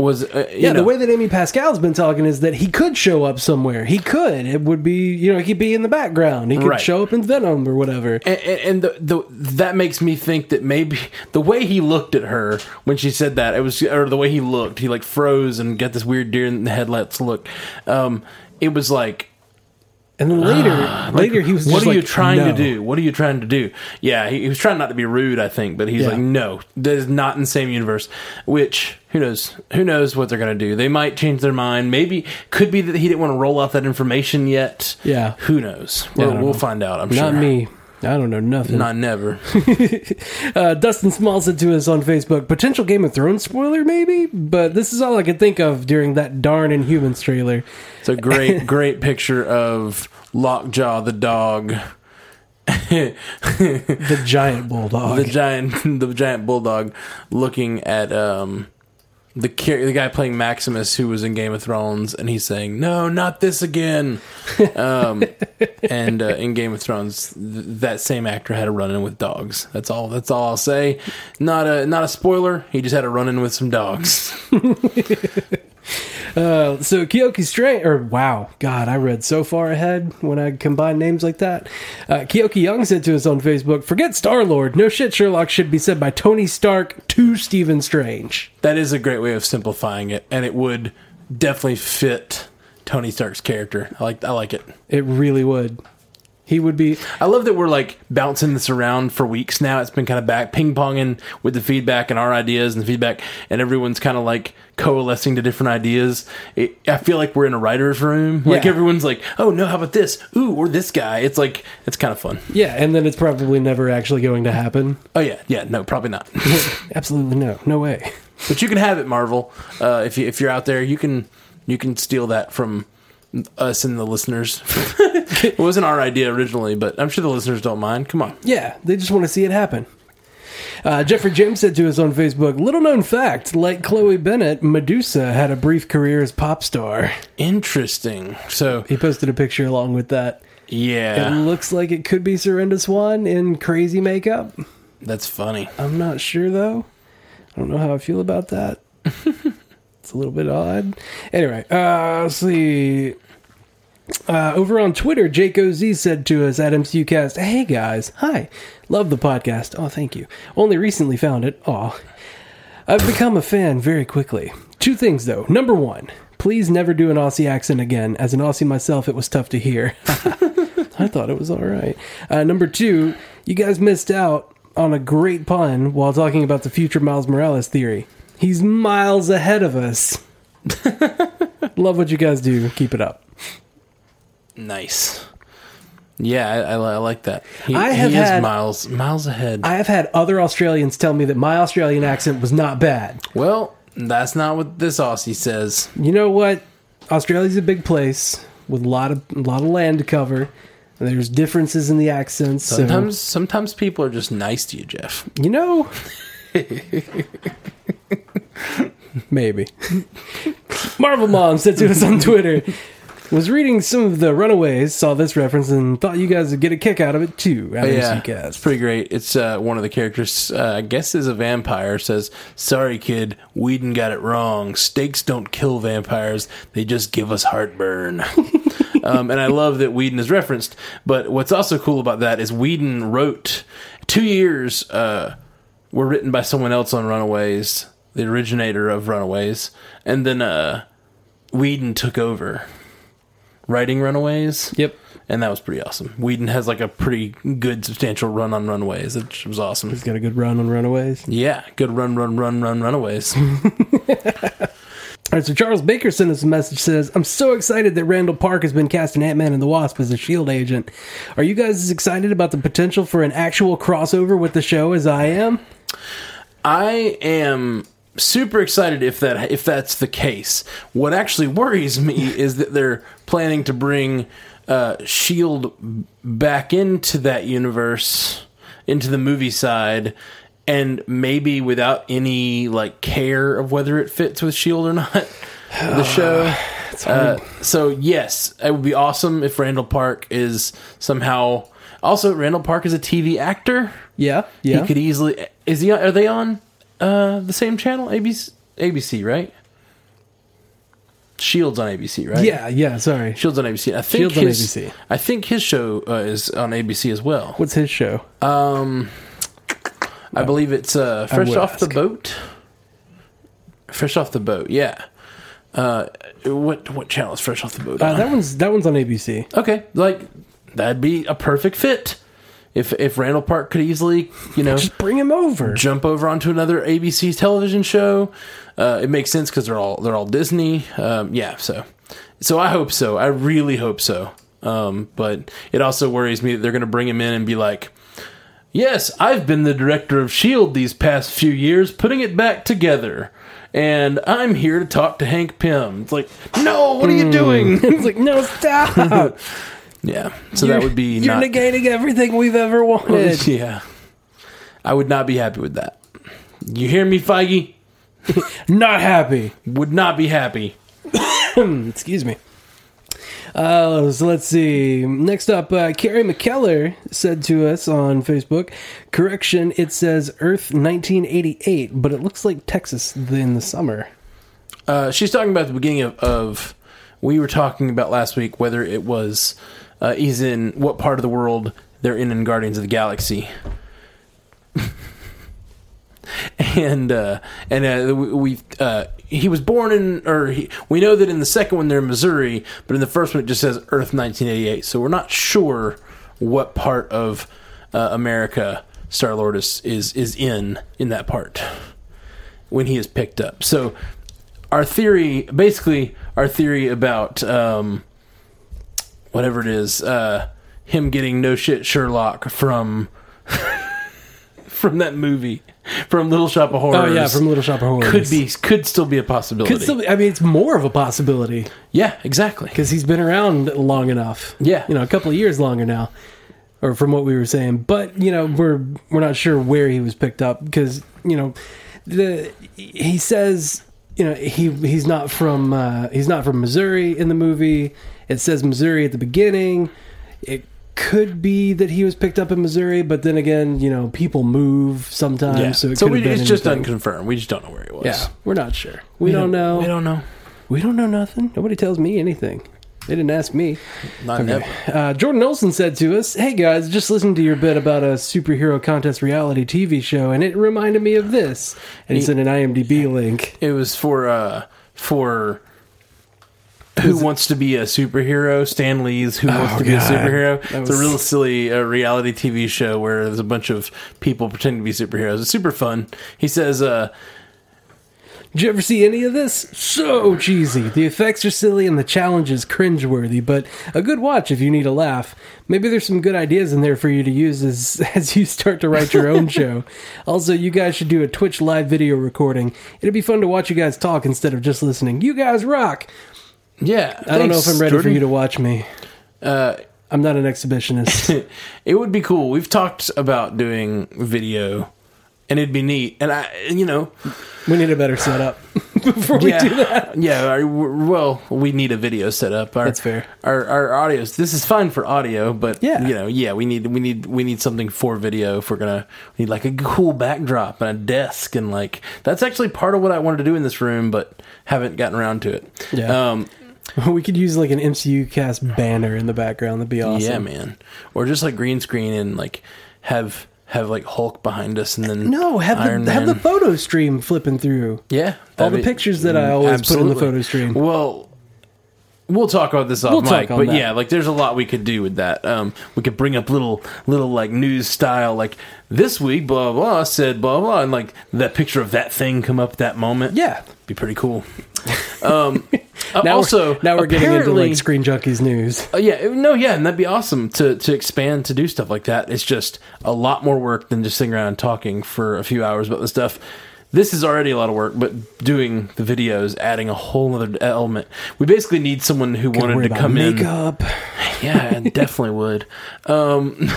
was uh, you Yeah, know, the way that Amy Pascal's been talking is that he could show up somewhere. He could. It would be, you know, he'd be in the background. He could Right. show up in Venom or whatever. and, and and the, the that makes me think that maybe <laughs> the way he looked at her when she said that it was or the way he looked he like froze and got this weird deer in the headlights look um it was like And then later, ah, later he was. what are you trying "No." to do what are you trying to do yeah he, he was trying not to be rude i think but he's Yeah. like no that is not in the same universe which who knows who knows what they're going to do they might change their mind maybe could be that he didn't want to roll out that information yet Yeah. who knows Yeah, we'll, we'll know. find out i'm Not sure Not me. I don't know nothing. not never <laughs> Uh, Dustin Small said to us on Facebook, potential Game of Thrones spoiler, maybe? But this is all I could think of during that darn Inhumans trailer. It's a great, <laughs> great picture of Lockjaw the dog, The giant bulldog. the giant, <laughs> the giant bulldog, looking at um the char- the guy playing Maximus who was in Game of Thrones, and he's saying, "No, not this again." <laughs> Um, and uh, in Game of Thrones, th- that same actor had a run in with dogs. That's all. That's all I'll say. Not a not a spoiler. He just had a run in with some dogs. <laughs> Uh, so Kyoki Strange, or wow, God, I read so far ahead when I combine names like that. Uh, Kyoki Young said to us on Facebook, forget Star Lord. No shit, Sherlock should be said by Tony Stark to Stephen Strange. That is a great way of simplifying it, and it would definitely fit Tony Stark's character. I like I like it. It really would. He would be. I love that we're like bouncing this around for weeks now. It's been kind of back ping ponging with the feedback and our ideas and the feedback, and everyone's kind of like coalescing to different ideas. It, I feel like we're in a writer's room. Like Yeah. everyone's like, "Oh no, how about this? Ooh, or this guy." It's like it's kind of fun. Yeah, and then it's probably never actually going to happen. Oh yeah, yeah. No, probably not. <laughs> Absolutely no. No way. but you can have it, Marvel. Uh, if you if you're out there, you can you can steal that from us and the listeners. <laughs> it wasn't our idea originally, but I'm sure the listeners don't mind. Come on. Yeah, they just want to see it happen. Uh, Jeffrey James said to us on Facebook, little known fact, like Chloe Bennet, Medusa had a brief career as pop star. Interesting. So He posted a picture along with that. Yeah. It looks like it could be Serinda Swan in crazy makeup. that's funny. I'm not sure though. I don't know how I feel about that. <laughs> It's a little bit odd. Anyway, uh, let's see. Uh, over on Twitter, Jake OZ said to us at MCUcast, Hey guys, hi. Love the podcast. Oh, thank you. Only recently found it. Aw. I've become a fan very quickly. Two things though. Number one, please never do an Aussie accent again. As an Aussie myself, it was tough to hear. <laughs> I thought it was all right. Uh, number two, you guys missed out on a great pun while talking about the future Miles Morales theory. He's miles ahead of us. <laughs> Love what you guys do. Keep it up. Nice. Yeah, I, I, I like that. He, I have he is had- miles miles ahead. I have had other Australians tell me that my Australian accent was not bad. well, that's not what this Aussie says. You know what? Australia's a big place with a lot of a lot of land to cover. There's differences in the accents. so- Sometimes sometimes people are just nice to you, Jeff. You know? <laughs> <laughs> Maybe. <laughs> Marvel Mom said to us on Twitter, was reading some of the Runaways, saw this reference, and thought you guys would get a kick out of it too. Out yeah, it's pretty great. It's uh, one of the characters, uh, I guess, is a vampire. Says, "Sorry, kid, Whedon got it wrong. Steaks don't kill vampires; they just give us heartburn." <laughs> um, and I love that Whedon is referenced. But what's also cool about that is Whedon wrote two years uh, were written by someone else on Runaways, the originator of Runaways, and then uh, Whedon took over writing Runaways. Yep. And that was pretty awesome. Whedon has like a pretty good, substantial run on Runaways, which was awesome. He's got a good run on Runaways. Yeah, good run, run, run, run, Runaways. <laughs> All right, so Charles Baker sent us a message says, I'm so excited that Randall Park has been cast in Ant-Man and the Wasp as a S.H.I.E.L.D. agent. Are you guys as excited about the potential for an actual crossover with the show as I am? I am super excited if that if that's the case. What actually worries me <laughs> is that they're planning to bring uh, Shield back into that universe, into the movie side, and maybe without any like care of whether it fits with Shield or not. <sighs> the show. Uh, so yes, it would be awesome if Randall Park is somehow. Also, Randall Park is a TV actor. Yeah, yeah. He could easily. Is he? Are they on uh, the same channel? ABC, ABC, right? Shield's on ABC, right? yeah, yeah, sorry. Shield's on ABC. I think Shield's on his, ABC. I think his show uh, is on ABC as well. What's his show? Um, I believe it's uh, Fresh Off the. Boat. Fresh Off the Boat, yeah. Uh, what what channel is Fresh Off the Boat? Uh, on? that one's that one's on ABC. okay, like that'd be a perfect fit. If if Randall Park could easily, you know, Just bring him over. jump over onto another ABC television show. Uh, it makes sense because they're all they're all Disney. Um, yeah, so so I hope so. I really hope so. Um, but it also worries me that they're going to bring him in and be like, "Yes, I've been the director of Shield these past few years, putting it back together." And I'm here to talk to Hank Pym. It's like, no, what are you doing? <laughs> it's like, no, stop. <laughs> yeah, so that would be You're not. negating everything we've ever wanted. <laughs> yeah, I would not be happy with that. You hear me, Feige? <laughs> Not happy. Would not be happy. <coughs> Excuse me. Uh, so let's see. Next up, uh, Carrie McKellar said to us on Facebook, correction, it says Earth 1988, but it looks like Texas in the summer. Uh, she's talking about the beginning of, of. We were talking about last week whether it was uh, he's in what part of the world they're in in Guardians of the Galaxy. <laughs> and uh, and uh, we we, uh, he was born in or he, we know that in the second one they're in Missouri, but in the first one it just says Earth 1988. So we're not sure what part of uh, America Star Lord is, is is in in that part when he is picked up. So our theory, basically, our theory about um, whatever it is, uh, him getting no shit Sherlock from <laughs> from that movie, from Little Shop of Horrors. Oh, yeah, from Little Shop of Horrors. could be could still be a possibility. Could still be, I mean, it's more of a possibility yeah, exactly. because he's been around long enough. Yeah. You know, a couple of years longer now. Or from what we were saying, but you know we're we're not sure where he was picked up because you know the he says you know he he's not from uh, he's not from Missouri in the movie. It says Missouri at the beginning. It could be that he was picked up in Missouri, but then again, you know, people move sometimes, Yeah. so So, it could we, have been it's just anything. unconfirmed. We just don't know where he was. Yeah, we're not sure. We, don't, know. We don't know. We don't know nothing. Nobody tells me anything. They didn't ask me. Not never. Uh, Jordan Olson said to us, "Hey guys, just listened to your bit about a superhero contest reality TV show, and it reminded me of this." And he He- sent an IMDb link. It was for uh for who wants to be a superhero? Stan Lee's Who Wants Oh, to Be a Superhero. That It's a real silly uh, reality TV show where there's a bunch of people pretending to be superheroes. It's super fun. He says, uh, Did you ever see any of this? So cheesy. The effects are silly and the challenge is cringeworthy, but a good watch if you need a laugh. Maybe there's some good ideas in there for you to use as <laughs> as you start to write your own show. <laughs> Also, you guys should do a Twitch live video recording. It'd be fun to watch you guys talk instead of just listening. You guys rock. "Yeah, I don't know if I'm ready for you to watch me. Uh, I'm not an exhibitionist. <laughs> it would be cool. We've talked about doing video, and it'd be neat. And I, you know, we need a better setup <laughs> before we yeah, do that. yeah. our- well, we need a video set up. Our, That's fair. Our our audio. This is fine for audio, but Yeah. you know, yeah, we need we need we need something for video. If we're gonna we need like a cool backdrop and a desk and like that's actually part of what I wanted to do in this room, but haven't gotten around to it. Yeah. Um, <laughs> We could use like an MCU cast banner in the background. That'd be awesome. yeah, man. Or just like green screen and like have have like Hulk behind us and then No, have Iron the have the photo stream flipping through. Yeah, All the be- pictures that I always put in the photo stream. Well, we'll talk about this off We'll mic, but that. yeah, like there's a lot we could do with that. Um, we could bring up little little like news style, like this week, blah blah said blah blah, and like that picture of that thing come up at that moment. Yeah. be pretty cool. <laughs> Um, Now also, we're, now we're getting into like Screen Junkies news. uh, yeah, no, yeah, and that'd be awesome to to expand to do stuff like that. It's just a lot more work than just sitting around and talking for a few hours about the stuff. This is already a lot of work, but doing the videos, adding a whole other element. We basically need someone who wanted to come in. makeup. Yeah, I <laughs> definitely would. Um,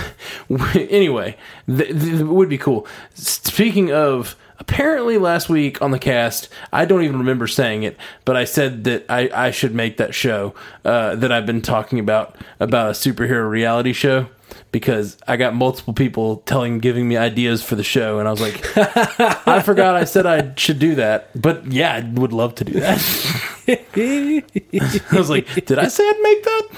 <laughs> anyway, th- th- it would be cool. Speaking of, apparently last week on the cast, I don't even remember saying it, but I said that I, I should make that show uh, that I've been talking about about a superhero reality show because I got multiple people telling, giving me ideas for the show, and I was like, <laughs> I forgot I said I should do that, but yeah, I would love to do that. <laughs> I was like, did I say I'd make that?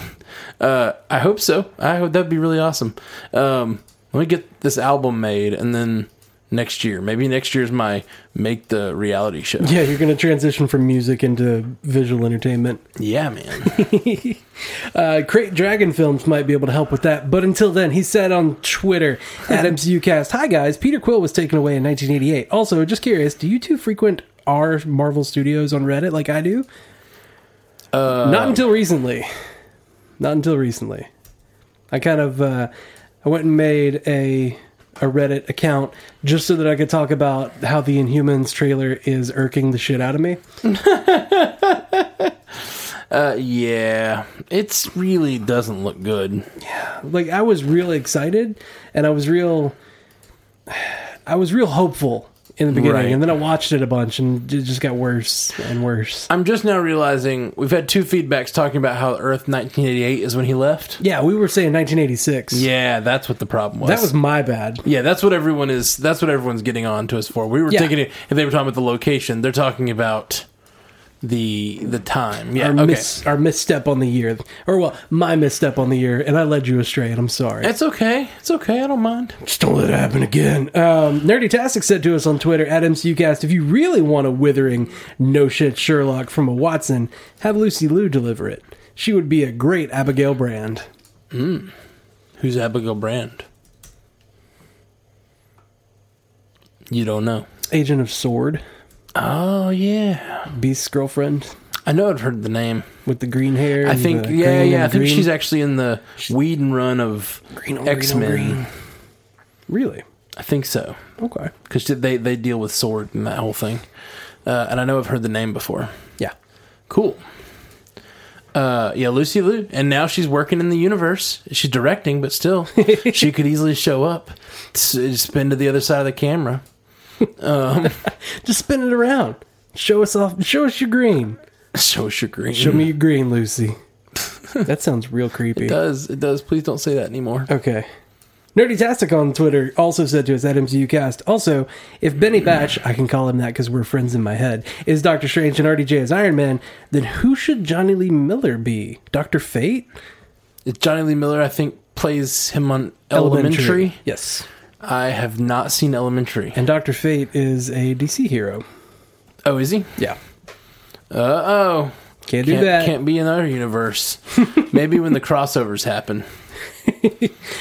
Uh, I hope so. I hope that'd be really awesome. Um, let me get this album made, and then next year, maybe next year's my make the reality show. Yeah, you're going to transition from music into visual entertainment. Yeah, man. <laughs> Uh, Crate Dragon Films might be able to help with that. But until then, he said on Twitter <laughs> at MCUcast, Hi guys, Peter Quill was taken away in 1988. Also, just curious, do you two frequent our Marvel Studios on Reddit like I do? Uh, Not until recently. Not until recently. I kind of uh, I went and made a a Reddit account just so that I could talk about how the Inhumans trailer is irking the shit out of me. <laughs> uh, yeah, it's really doesn't look good. like I was real excited and I was real <sighs> I was real hopeful in the beginning Right. and then I watched it a bunch and it just got worse and worse. I'm just now realizing we've had two feedbacks talking about how Earth 1988 is when he left. Yeah, we were saying 1986. Yeah, that's what the problem was. That was my bad. Yeah, that's what everyone is. That's what everyone's getting on to us for. We were Yeah. thinking if they were talking about the location, they're talking about the the time. Yeah, Our, okay. mis- our misstep on the year. Or well, my misstep on the year and I led you astray and I'm sorry. It's okay. It's okay. I don't mind. Just don't let it happen again. Um, Nerdy Tastic said to us on Twitter at MCUcast, if you really want a withering no shit Sherlock from a Watson, have Lucy Liu deliver it. She would be a great Abigail Brand. Who's Abigail Brand? You don't know. Agent of Sword, Oh yeah, Beast's girlfriend I know. I've heard the name. with the green hair. I and think yeah, yeah. I think green. she's actually in the Whedon run of Green on green on X Men. really I think so okay. because they they deal with sword and that whole thing. Uh, and I know I've heard the name before. Yeah, Cool. Uh, yeah, Lucy Liu, and now she's working in the universe. She's directing, but still, <laughs> she could easily show up, spin to the other side of the camera. Um, <laughs> just spin it around. Show us off. Show us your green. Show us your green. Show me your green, Lucy. <laughs> that sounds real creepy. It does. It does. Please don't say that anymore. Okay. Nerdy Tastic on Twitter also said to us at MCUcast. Also, if Benny Batch, I can call him that because we're friends in my head, is Doctor Strange and RDJ is Iron Man, then who should Jonny Lee Miller be? Doctor Fate? It's Jonny Lee Miller, I think, plays him on Elementary. Yes. I have not seen Elementary. And Doctor Fate is a DC hero. Oh, is he? Yeah. Uh oh. Can't do Can't, that. can't be in our universe. <laughs> Maybe when the crossovers happen. <laughs>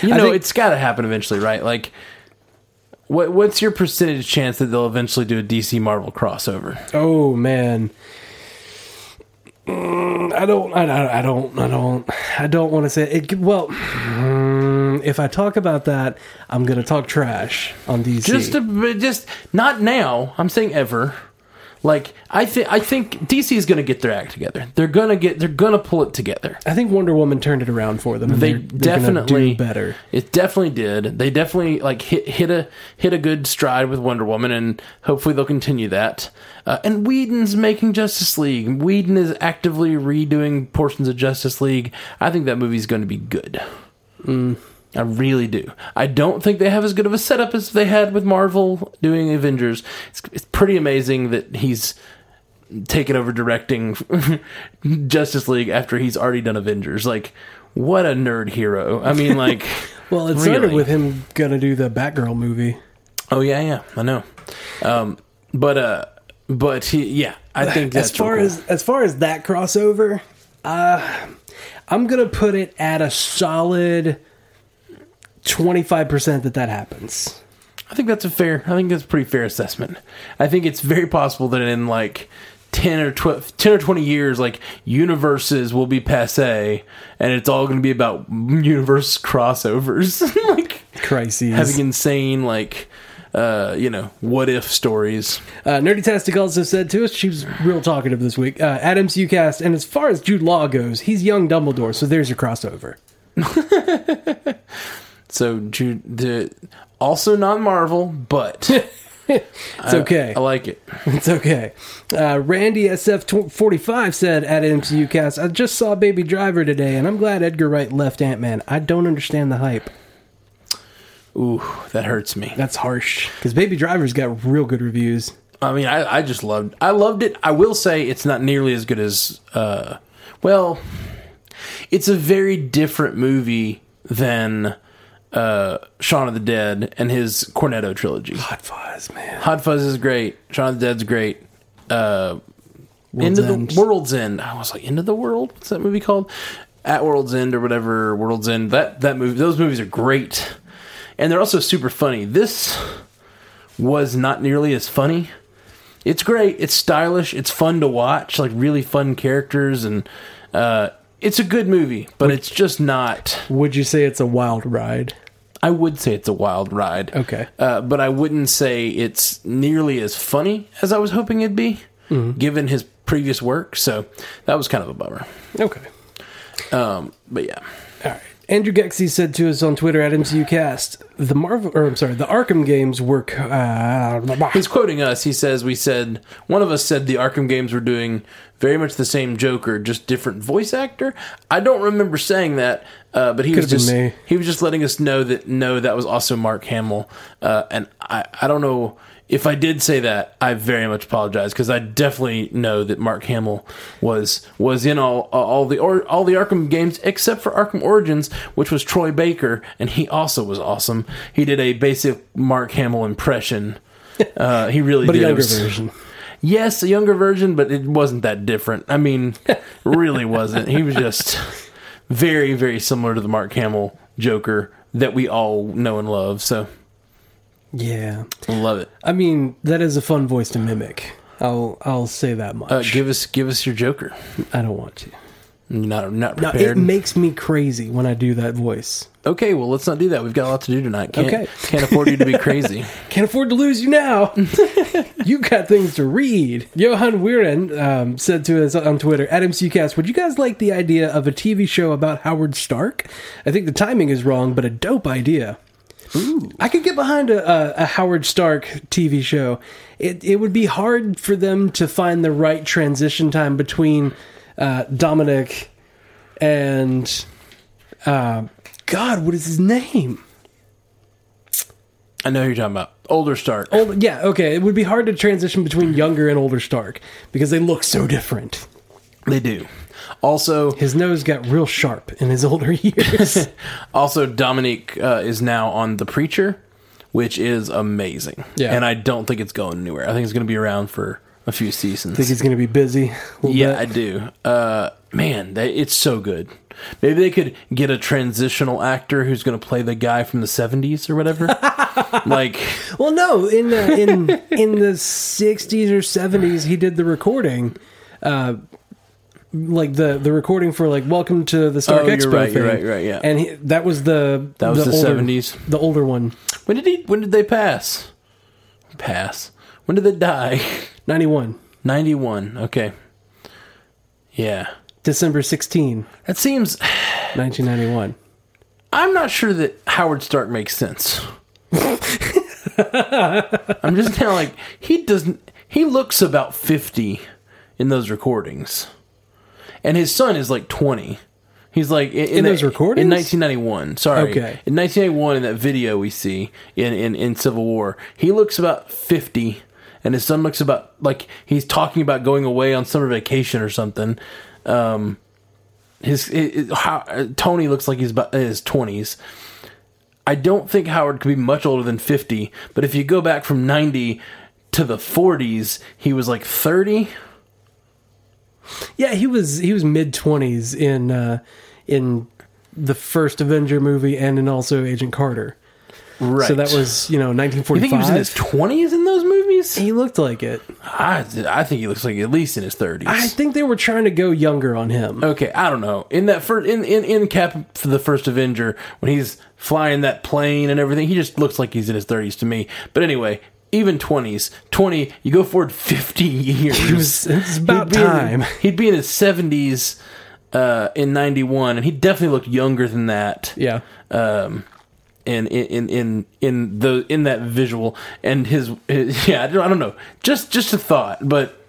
You know, think- it's got to happen eventually, right? Like, what what's your percentage chance that they'll eventually do a DC Marvel crossover? Oh man. Mm, I don't. I, I I don't. I don't. I don't want to say it. Well, if I talk about that, I'm going to talk trash on DC. Just to, just not now. I'm saying ever. Like I think I think DC is going to get their act together. They're going to get they're going to pull it together. I think Wonder Woman turned it around for them. and They they're- they're definitely do better. It definitely did. They definitely like hit hit a hit a good stride with Wonder Woman, and hopefully they'll continue that. Uh, and Whedon's making Justice League. Whedon is actively redoing portions of Justice League. I think that movie's going to be good. I really do. I don't think they have as good of a setup as they had with Marvel doing Avengers. It's, it's pretty amazing that he's taken over directing <laughs> Justice League after he's already done Avengers. Like, what a nerd hero. I mean, <laughs> like, Well, it started with him going to do the Batgirl movie. oh yeah, yeah, I know. Um, but uh, but he, yeah, I think that's as far real as as far as that crossover, uh, I'm gonna put it at a solid twenty five percent that that happens. I think that's a fair. I think that's a pretty fair assessment. I think it's very possible that in like ten or 12, 10 or twenty years, like universes will be passe, and it's all going to be about universe crossovers, <laughs> like Crises. having insane like. Uh, you know, what if stories? Uh, Nerdy Tastic also said to us, she was real talkative this week. Uh, at MCUcast, and as far as Jude Law goes, he's young Dumbledore, so there's your crossover. <laughs> So, Jude, the, also not Marvel, but <laughs> It's okay. I like it. It's okay. Uh, Randy SF45 said at MCU Cast, I just saw Baby Driver today, and I'm glad Edgar Wright left Ant Man. I don't understand the hype. Ooh, that hurts me. That's harsh. Because Baby Driver's got real good reviews. I mean, I, I just loved. I loved it. I will say it's not nearly as good as. Uh, well, it's a very different movie than uh, Shaun of the Dead and his Cornetto trilogy. Hot Fuzz, man. Hot Fuzz is great. Shaun of the Dead's great. Uh, World's Into End. the World's End. I was like, Into the World. What's that movie called? At World's End or whatever. World's End. That that movie. Those movies are great, and they're also super funny. This was not nearly as funny. It's great. It's stylish. It's fun to watch. Like really fun characters, and uh, it's a good movie. But it's just not. Would you say it's a wild ride? I would say it's a wild ride. Okay. Uh, but I wouldn't say it's nearly as funny as I was hoping it'd be, Mm-hmm. given his previous work. So that was kind of a bummer. Okay. Um, but yeah. Andrew Gexy said to us on Twitter at MCUcast, the Marvel, or I'm sorry, the Arkham games were. c- Uh, He's quoting us. He says, We said, one of us said the Arkham games were doing very much the same Joker, just different voice actor. I don't remember saying that, uh, but he was Could've just he was just letting us know that no, that was also Mark Hamill. Uh, and I, I don't know if I did say that. I very much apologize because I definitely know that Mark Hamill was was in all all the or, all the Arkham games except for Arkham Origins, which was Troy Baker, and he also was awesome. He did a basic Mark Hamill impression. <laughs> Uh, he really but a did. It younger was- version. Yes, a younger version, but it wasn't that different. I mean, <laughs> really wasn't. He was just very, very similar to the Mark Hamill Joker that we all know and love. So Yeah. love it. I mean, that is a fun voice to mimic. I'll I'll say that much. Uh, give us, give us your Joker. I don't want to. Not, not No, it makes me crazy when I do that voice. okay, well, let's not do that. We've got a lot to do tonight. Can't, Okay. can't afford you to be <laughs> crazy. Can't afford to lose you now. <laughs> you got things to read. Johan Weiren um, said to us on Twitter, at MCUcast, would you guys like the idea of a TV show about Howard Stark? I think the timing is wrong, but a dope idea. I could get behind a, a, a Howard Stark TV show. It, it would be hard for them to find the right transition time between uh, Dominic and uh, God, what is his name? I know who you're talking about. Older Stark. Old, yeah, okay. It would be hard to transition between younger and older Stark because they look so different. They do. Also, His nose got real sharp in his <laughs> older years. <laughs> also Dominique uh, is now on The Preacher, which is amazing. Yeah. And I don't think it's going anywhere. I think it's going to be around for a few seasons. think he's going to be busy. Yeah, bit. I do. Uh, man, that, it's so good. Maybe they could get a transitional actor who's going to play the guy from the '70s or whatever. <laughs> like, Well, no, in the, in in the '60s or '70s, he did the recording, uh, like the the recording for like "Welcome to the Stark Oh, Expo." right, thing. right, right, yeah. and he, that was the That was the older- 70s. the older one, when did he? When did they pass? Pass. When did they die? <laughs> '91, '91. Okay. Yeah, December 16, that seems. <sighs> 1991. I'm not sure that Howard Stark makes sense. <laughs> I'm just kind of like he doesn't. He looks about fifty in those recordings, and his son is like twenty. He's like in, In that- those recordings? in 1991. Sorry, Okay. in 1991 in that video we see in, in in Civil War, he looks about fifty, and his son looks about like he's talking about going away on summer vacation or something. Um, his how, uh, Tony looks like he's about in his twenties. I don't think Howard could be much older than fifty, but if you go back from ninety to the forties, he was like thirty. Yeah, he was he was mid 20s in uh, in the first Avenger movie and in also Agent Carter. Right. So that was you know You think he was in his twenties in those movies? he looked like it. I I think he looks like at least in his thirties. I think they were trying to go younger on him. Okay, I don't know. In that first, in, in in Cap for the first Avenger, when he's flying that plane and everything, he just looks like he's in his thirties to me. But anyway, even twenties, twenty, you go forward fifty <laughs> years. It was, it's about he'd be in- time. <laughs> he'd be in his seventies uh, in ninety one, and he definitely looked younger than that. yeah. Um, in in in in the in that visual and his, his <laughs> yeah, I don't, I don't know, just just a thought, but.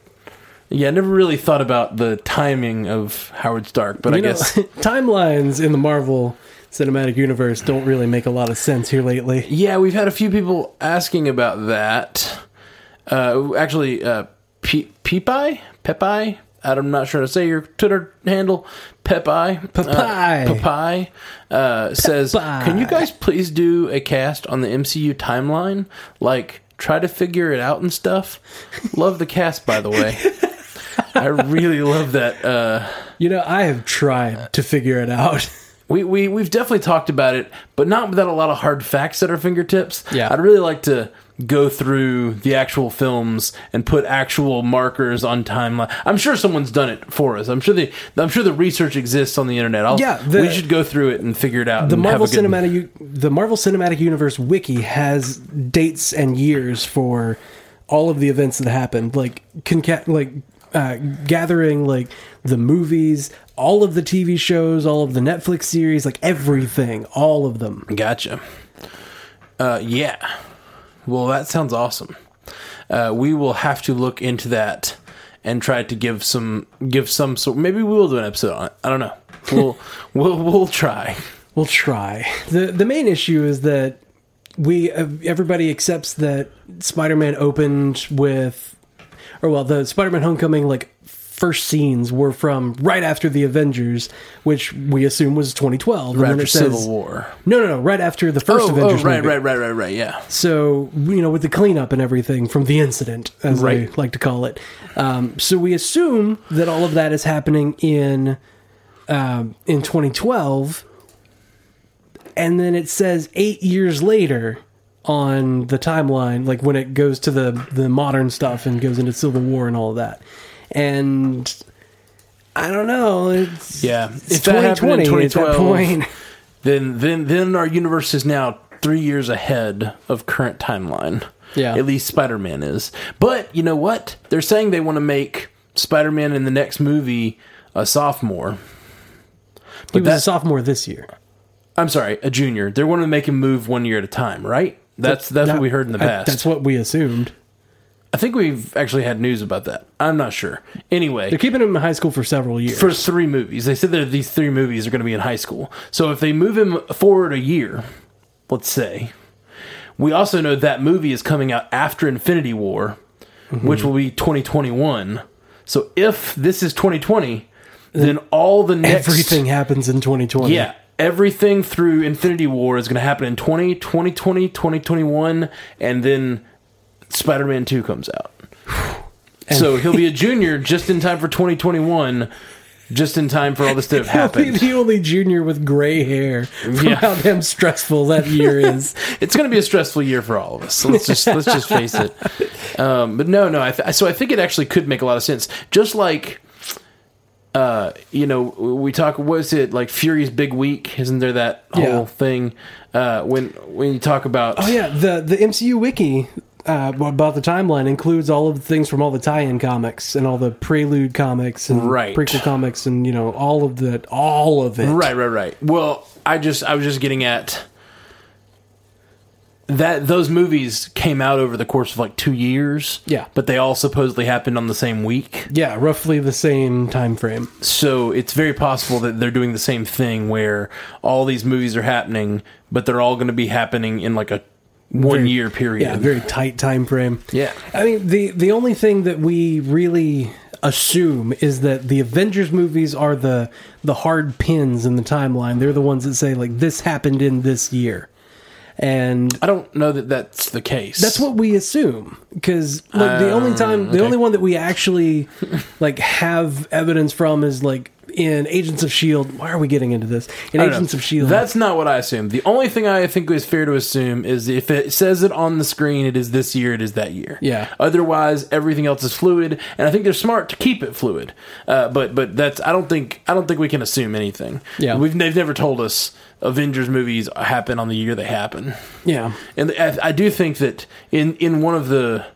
Yeah, I never really thought about the timing of Howard Stark, but I know, guess timelines in the Marvel Cinematic Universe don't really make a lot of sense here lately. Yeah, we've had a few people asking about that. Uh, actually, uh, Pe- Pepai? Pepai? I'm not sure how to say your Twitter handle. Pepai. Pepai. Uh, Pepai uh, says, Can you guys please do a cast on the MCU timeline? Like, try to figure it out and stuff? Love the cast, by the way. <laughs> I really love that. Uh, You know, I have tried to figure it out. We, we we've definitely talked about it, but not without a lot of hard facts at our fingertips. Yeah. I'd really like to go through the actual films and put actual markers on timeline. I'm sure someone's done it for us. I'm sure the I'm sure the research exists on the internet. I'll, Yeah, the- we should go through it and figure it out. The Marvel Cinematic U- the Marvel Cinematic Universe wiki has dates and years for all of the events that happened, like conca- like uh, gathering like the movies, all of the TV shows, all of the Netflix series, like everything, all of them. Gotcha. Uh, yeah. Well, that sounds awesome. Uh, we will have to look into that and try to give some give some sort. Maybe we will do an episode on it. I don't know. We'll <laughs> we'll we'll try. We'll try. the The main issue is that we uh, everybody accepts that Spider-Man opened with, or well, the Spider-Man Homecoming like first scenes were from right after the Avengers, which we assume was 2012. Right after says- Civil War. No, no, no, right after the first Oh, Avengers. oh, right, movie. right, right, right, right. Yeah. So you know, with the cleanup and everything from the incident, as Right. I like to call it. Um, so we assume that all of that is happening in um, in 2012, and then it says eight years later on the timeline, like when it goes to the the modern stuff and goes into Civil War and all of that, and. I don't know. It's, Yeah. it's If that happened in 2020 at that 2012, point. <laughs> Then then then our universe is now three years ahead of current timeline. Yeah. At least Spider Man is. But you know what? They're saying they want to make Spider Man in the next movie a sophomore. He was a sophomore this year. I'm sorry, a junior. They're wanting to make him move one year at a time, right? That's that's That- what we heard in the I- past. that's what we assumed. I think we've actually had news about that. I'm not sure. Anyway, They're keeping him in high school for several years. for three movies. They said that these three movies are going to be in high school. So if they move him forward a year, let's say, we also know that movie is coming out after Infinity War, mm-hmm. which will be 2021. So if this is 2020, then all the next Everything happens in 2020. yeah, everything through Infinity War is going to happen in 20, 2020, 2021, and then Spider Man 2 comes out. <sighs> so he'll be a junior just in time for 2021, just in time for all this to have <laughs> He'll be happened. the only junior with gray hair from Yeah. how damn stressful that year is. <laughs> It's going to be a stressful year for all of us. So let's just let's just face it. <laughs> Um, but no, no. I th- so I think it actually could make a lot of sense. Just like, uh, you know, we talk. What is it like? Fury's big week? Isn't there that whole Yeah. thing? Uh, when when you talk about Oh yeah, the the MCU wiki uh, about the timeline includes all of the things from all the tie-in comics and all the prelude comics and Right. prequel comics and you know all of that, all of it. Right, right, right. Well, I just I was just getting at that those movies came out over the course of like 2 years. Yeah. But they all supposedly happened on the same week. Yeah, roughly the same time frame. So it's very possible that they're doing the same thing where all these movies are happening, but they're all going to be happening in like a one Very- year period. Yeah, very tight time frame. Yeah. I mean the the only thing that we really assume is that the Avengers movies are the the hard pins in the timeline. They're the ones that say like this happened in this year. And I don't know that that's the case. That's what we assume because like, the only ah, time, the okay. only one that we actually like have evidence from is like in Agents of Shield. Why are we getting into this? In don't know. Agents of Shield, That's not what I assume. The only thing I think is fair to assume is if it says it on the screen, it is this year, it is that year. Yeah. Otherwise, everything else is fluid, and I think they're smart to keep it fluid. Uh, but but that's I don't think I don't think we can assume anything. Yeah. we've they've never told us Avengers movies happen on the year they happen, yeah, and I, I do think that in in one of the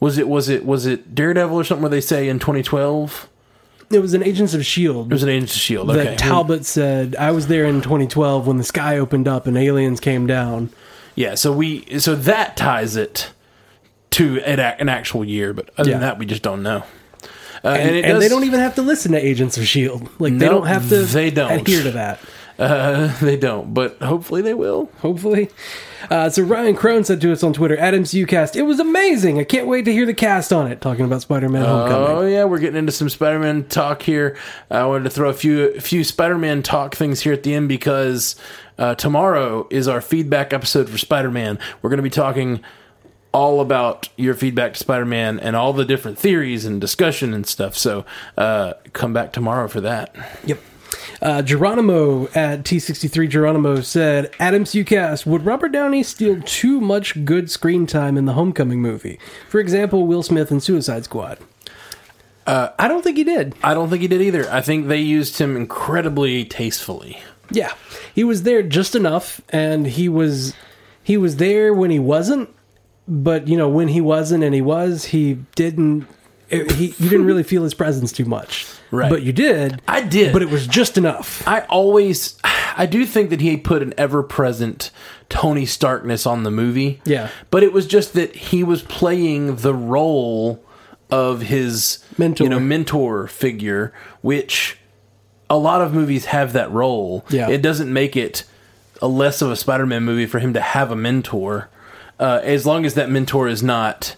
was it was it was it Daredevil or something where they say in 2012 it was an Agents of Shield it was an Agents of Shield. that Talbot said I was there in 2012 when the sky opened up and aliens came down. Yeah, so we so that ties it to an, an actual year, but other Yeah. than that, we just don't know. Uh, And, it and does- they don't even have to listen to Agents of Shield. Like they don't have to. they don't. adhere to that. <laughs> uh, they don't, but hopefully they will. hopefully. Uh, so Ryan Crone said to us on Twitter, at MCUcast, it was amazing. I can't wait to hear the cast on it. Talking about Spider-Man Homecoming. Oh yeah, we're getting into some Spider-Man talk here. I wanted to throw a few a few Spider-Man talk things here at the end because uh, tomorrow is our feedback episode for Spider-Man. We're going to be talking all about your feedback to Spider-Man and all the different theories and discussion and stuff. So uh, come back tomorrow for that. Yep. Uh, Geronimo at T63 Geronimo said, at MCUcast, would Robert Downey steal too much good screen time in the Homecoming movie? For example, Will Smith in Suicide Squad. Uh, I don't think he did. I don't think he did either. I think they used him incredibly tastefully. Yeah, he was there just enough, and he was he was there when he wasn't. But you know, when he wasn't and he was, he didn't. it- he you didn't really feel his presence too much, Right. But you did. I did. but it was just enough. I always, I do think that he put an ever-present Tony Starkness on the movie. Yeah. but it was just that he was playing the role of his Mentor. you know, mentor figure, which a lot of movies have that role. Yeah. it doesn't make it a less of a Spider-Man movie for him to have a mentor, uh, as long as that mentor is not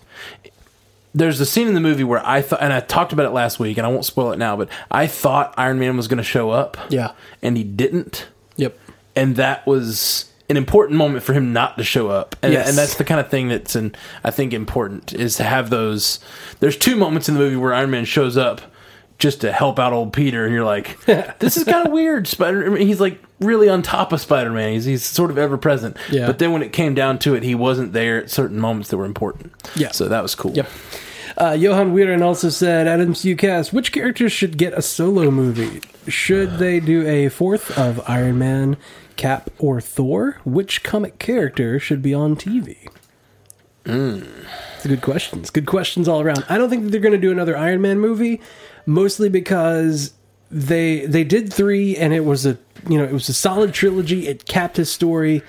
there's a scene in the movie where I thought, and I talked about it last week, and I won't spoil it now, but I thought Iron Man was going to show up. Yeah. And he didn't. Yep. And that was an important moment for him not to show up. And, Yes. and that's the kind of thing that's, an, I think, important is to have those. There's two moments in the movie where Iron Man shows up just to help out old Peter, and you're like, <laughs> this is kind of weird. Spider, I mean, he's like really on top of Spider Man. He's, he's sort of ever present. Yeah. But then when it came down to it, he wasn't there at certain moments that were important. Yeah. So that was cool. Yep. Uh, Johan Weiren also said, Adams cast which characters should get a solo movie? Should they do a fourth of Iron Man, Cap, or Thor? Which comic character should be on TV? It's a good questions. Good questions all around. I don't think that they're going to do another Iron Man movie, mostly because they they did three and it was a you know it was a solid trilogy. It capped his story,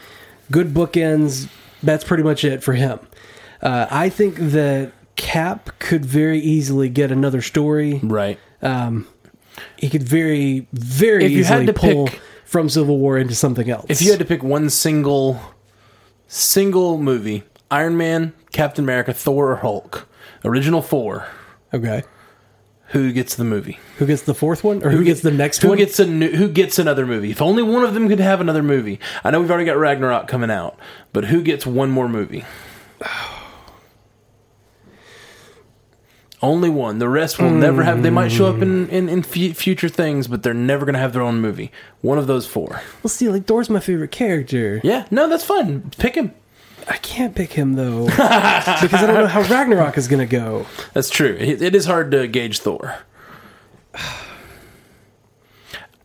good bookends. That's pretty much it for him. Uh, I think that Cap could very easily get another story. Right. Um, he could very, very If you had easily to pull pick- from Civil War into something else. If you had to pick one single single movie, Iron Man, Captain America, Thor, or Hulk, original four, okay, who gets the movie? who gets the fourth one, or who, gets the next Who one? gets a new, who gets another movie? If only one of them could have another movie. I know we've already got Ragnarok coming out, but who gets one more movie? <sighs> Only one. The rest will never have. They might show up in in, in fu- future things, but they're never going to have their own movie. One of those four. well, see, like Thor's my favorite character. Yeah, no, that's fine. Pick him. I can't pick him though <laughs> because I don't know how Ragnarok is going to go. That's true. It, it is hard to gauge Thor. <sighs>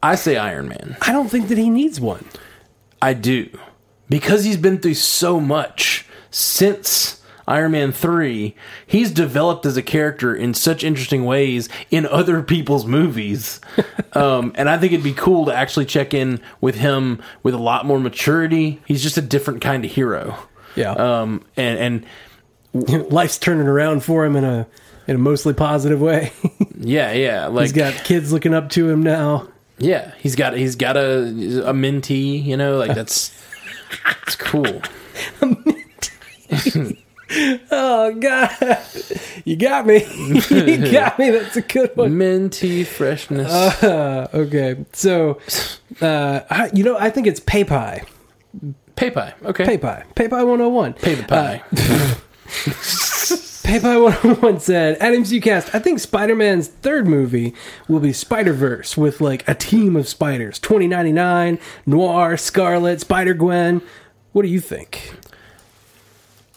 I say Iron Man. I don't think that he needs one. I do. Because he's been through so much since Iron Man 3, he's developed as a character in such interesting ways in other people's movies. <laughs> um, and I think it'd be cool to actually check in with him with a lot more maturity. He's just a different kind of hero. Yeah, Um, and, and <laughs> life's turning around for him in a in a mostly positive way. <laughs> yeah, yeah, like He's got kids looking up to him now. Yeah, he's got he's got a a mentee, you know, like that's <laughs> it's cool. Oh God, you got me. you got me. That's a good one. Mentee freshness. Uh, okay, so uh, I, you know, I think it's Pay Pie. Pay pie. Okay. Pay Pie. Pay Pie 101. Pay the pie. Uh, <laughs> pay Pie 101 said, at MCUcast, I think Spider Man's third movie will be Spider Verse with like a team of spiders 2099, Noir, Scarlet, Spider Gwen. What do you think?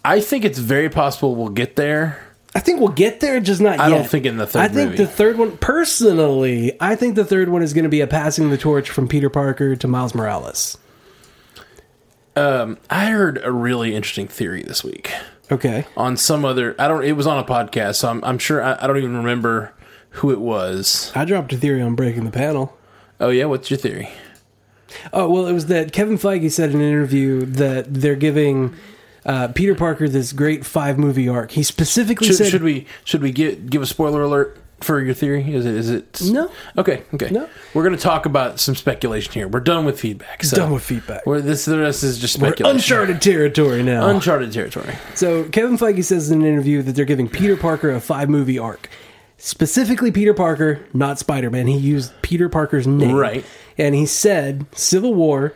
I think it's very possible we'll get there. I think we'll get there, just not yet. I yet. don't think in the third I think movie. the third one, personally, I think the third one is going to be a passing the torch from Peter Parker to Miles Morales. Um, I heard a really interesting theory this week Okay. on some other. I don't. It was on a podcast, so I'm, I'm sure. I, I don't even remember who it was. I dropped a theory on breaking the panel. Oh yeah, what's your theory? Oh well, it was that Kevin Feige said in an interview that they're giving uh, Peter Parker this great five movie arc. He specifically Should, said, should we should we get give a spoiler alert for your theory? Is it is it No. Okay, okay. No. We're going to talk about some speculation here. We're done with feedback. So "Done with feedback. We're, this the rest is just We're speculation. uncharted territory now." Uncharted territory. So Kevin Feige says in an interview that they're giving Peter Parker a five movie arc. Specifically Peter Parker, not Spider Man. He used Peter Parker's name. Right. And he said Civil War,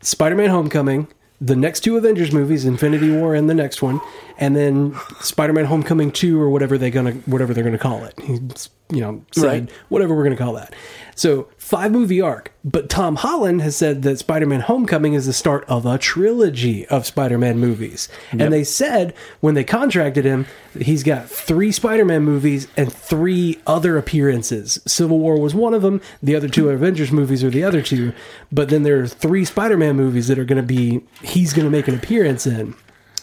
Spider Man Homecoming, the next two Avengers movies, Infinity War and the next one, and then Spider Man Homecoming two or whatever they gonna whatever they're gonna call it. He's you know, said Right. whatever we're gonna call that. So five movie arc. But Tom Holland has said that Spider Man Homecoming is the start of a trilogy of Spider Man movies. And they said when they contracted him, he's got three Spider Man movies and three other appearances. Civil War was one of them. The other two Avengers movies are the other two. But then there are three Spider Man movies that are going to be, he's going to make an appearance in.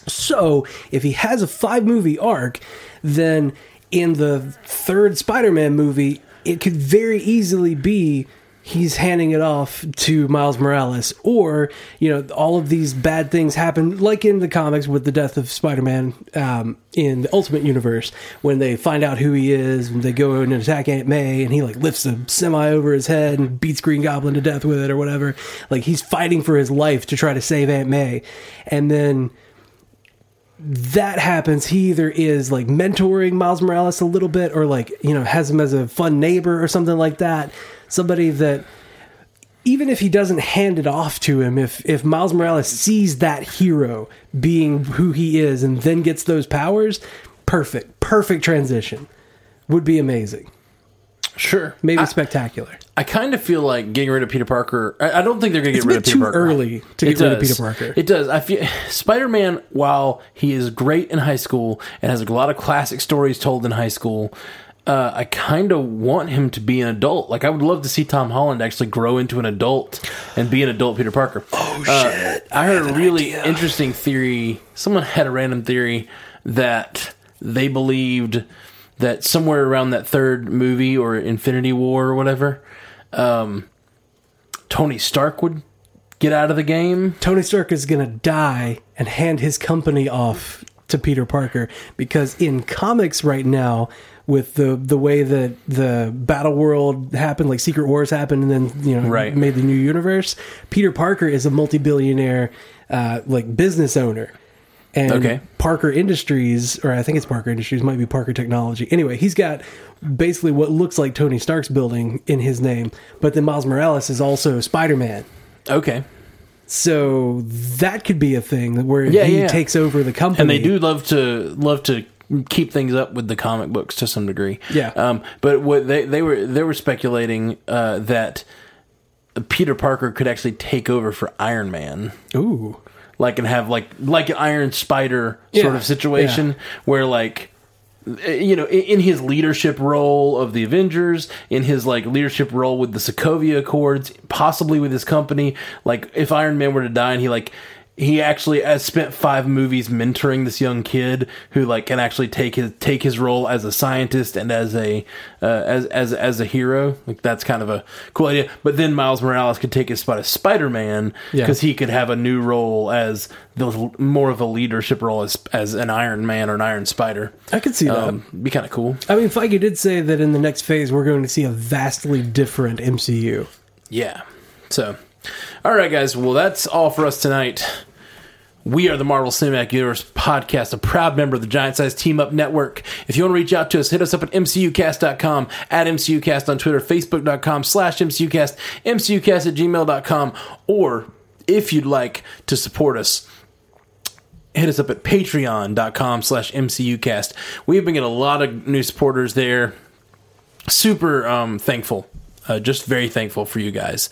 So if he has a five movie arc, then in the third Spider Man movie, it could very easily be he's handing it off to Miles Morales, or you know, all of these bad things happen, like in the comics with the death of Spider Man um, in the Ultimate Universe, when they find out who he is, and they go and attack Aunt May, and he like lifts a semi over his head and beats Green Goblin to death with it, or whatever. Like he's fighting for his life to try to save Aunt May, and then that happens, he either is like mentoring Miles Morales a little bit or like, you know, has him as a fun neighbor or something like that. Somebody that even if he doesn't hand it off to him, if if Miles Morales sees that hero being who he is and then gets those powers, perfect. Perfect transition. Would be amazing. Sure. Maybe I, spectacular. I kind of feel like getting rid of Peter Parker. I, I don't think they're going to get rid of Peter too Parker. early to It get rid of. Peter Parker. It does. I feel Spider-Man, while he is great in high school and has a lot of classic stories told in high school, uh, I kind of want him to be an adult. Like I would love to see Tom Holland actually grow into an adult and be an adult Peter Parker. Oh shit! I heard a really interesting theory. Someone had a random theory that they believed that somewhere around that third movie or Infinity War or whatever, um, Tony Stark would get out of the game. Tony Stark is going to die and hand his company off to Peter Parker because in comics right now, with the the way that the battle world happened, like Secret Wars happened, and then you know Right. made the new universe. Peter Parker is a multi billionaire, uh, like business owner. And Okay. Parker Industries, or I think it's Parker Industries, might be Parker Technology. Anyway, he's got basically what looks like Tony Stark's building in his name, but then Miles Morales is also Spider Man. Okay. So that could be a thing where Yeah, he yeah. takes over the company. and they do love to love to keep things up with the comic books to some degree. Yeah. Um, but what they they were they were speculating uh, that Peter Parker could actually take over for Iron Man. Ooh. like and have like like an Iron Spider sort Yeah, of situation where like Uh, you know in, in his leadership role of the Avengers in his like leadership role with the Sokovia Accords possibly with his company. Like if Iron Man were to die and he like he actually has spent five movies mentoring this young kid who like can actually take his take his role as a scientist and as a uh, as as as a hero like that's kind of a cool idea but then Miles Morales could take his spot as Spider-Man Yeah. because he could have a new role as the more of a leadership role as as an Iron Man or an Iron Spider. I could see that. Um, be kind of cool. I mean, Feige did say that in the next phase, we're going to see a vastly different MCU. Yeah. So, all right, guys. Well, that's all for us tonight. We are the Marvel Cinematic Universe podcast, a proud member of the Giant Size Team Up Network. If you want to reach out to us, hit us up at mcucast.com, at mcucast on Twitter, facebook.com slash mcucast, mcucast at gmail.com, or if you'd like to support us, hit us up at patreon.com slash mcucast. We've been getting a lot of new supporters there. Super um, thankful. Uh, just very thankful for you guys.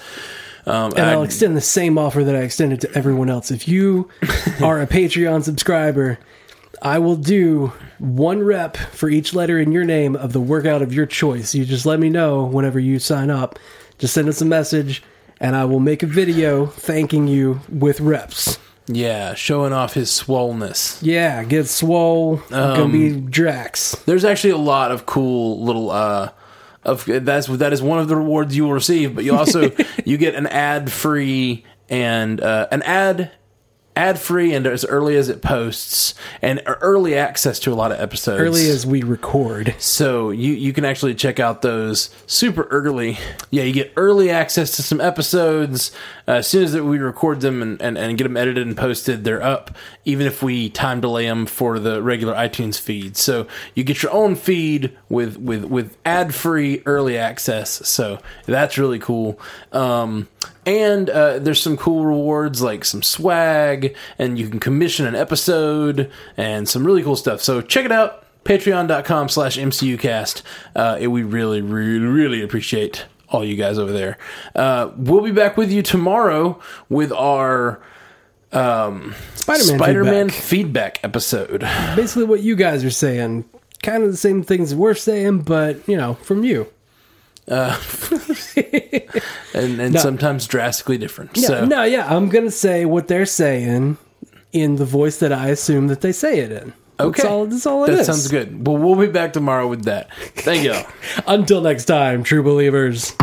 Um, And I- I'll extend the same offer that I extended to everyone else. If you <laughs> are a Patreon subscriber, I will do one rep for each letter in your name of the workout of your choice. You just let me know whenever you sign up. Just send us a message, and I will make a video thanking you with reps. yeah, showing off his swollenness. Yeah, get swole. gonna be Drax. There's actually a lot of cool little uh of that's that is one of the rewards you will receive, but you also <laughs> you get an ad free and uh, an ad ad free and as early as it posts and early access to a lot of episodes. Early as we record. So you you can actually check out those super early. Yeah, you get early access to some episodes uh, as soon as we record them and, and, and get them edited and posted. They're up, even if we time delay them for the regular iTunes feed. So you get your own feed with with with ad free early access. So that's really cool. Um, and uh, there's some cool rewards like some swag, and you can commission an episode and some really cool stuff. So check it out patreon.com slash mcucast uh, it, we really really really appreciate all you guys over there uh, we'll be back with you tomorrow with our um, Spider-Man spider-man feedback. feedback episode Basically, what you guys are saying. Kind of the same things we're saying, but, you know, from you. Uh, <laughs> and, and sometimes drastically different Yeah, so no, yeah, I'm gonna say what they're saying in the voice that I assume that they say it in. okay that's all. That's all it that is. sounds good well we'll be back tomorrow with that thank you <laughs> Until next time, true believers.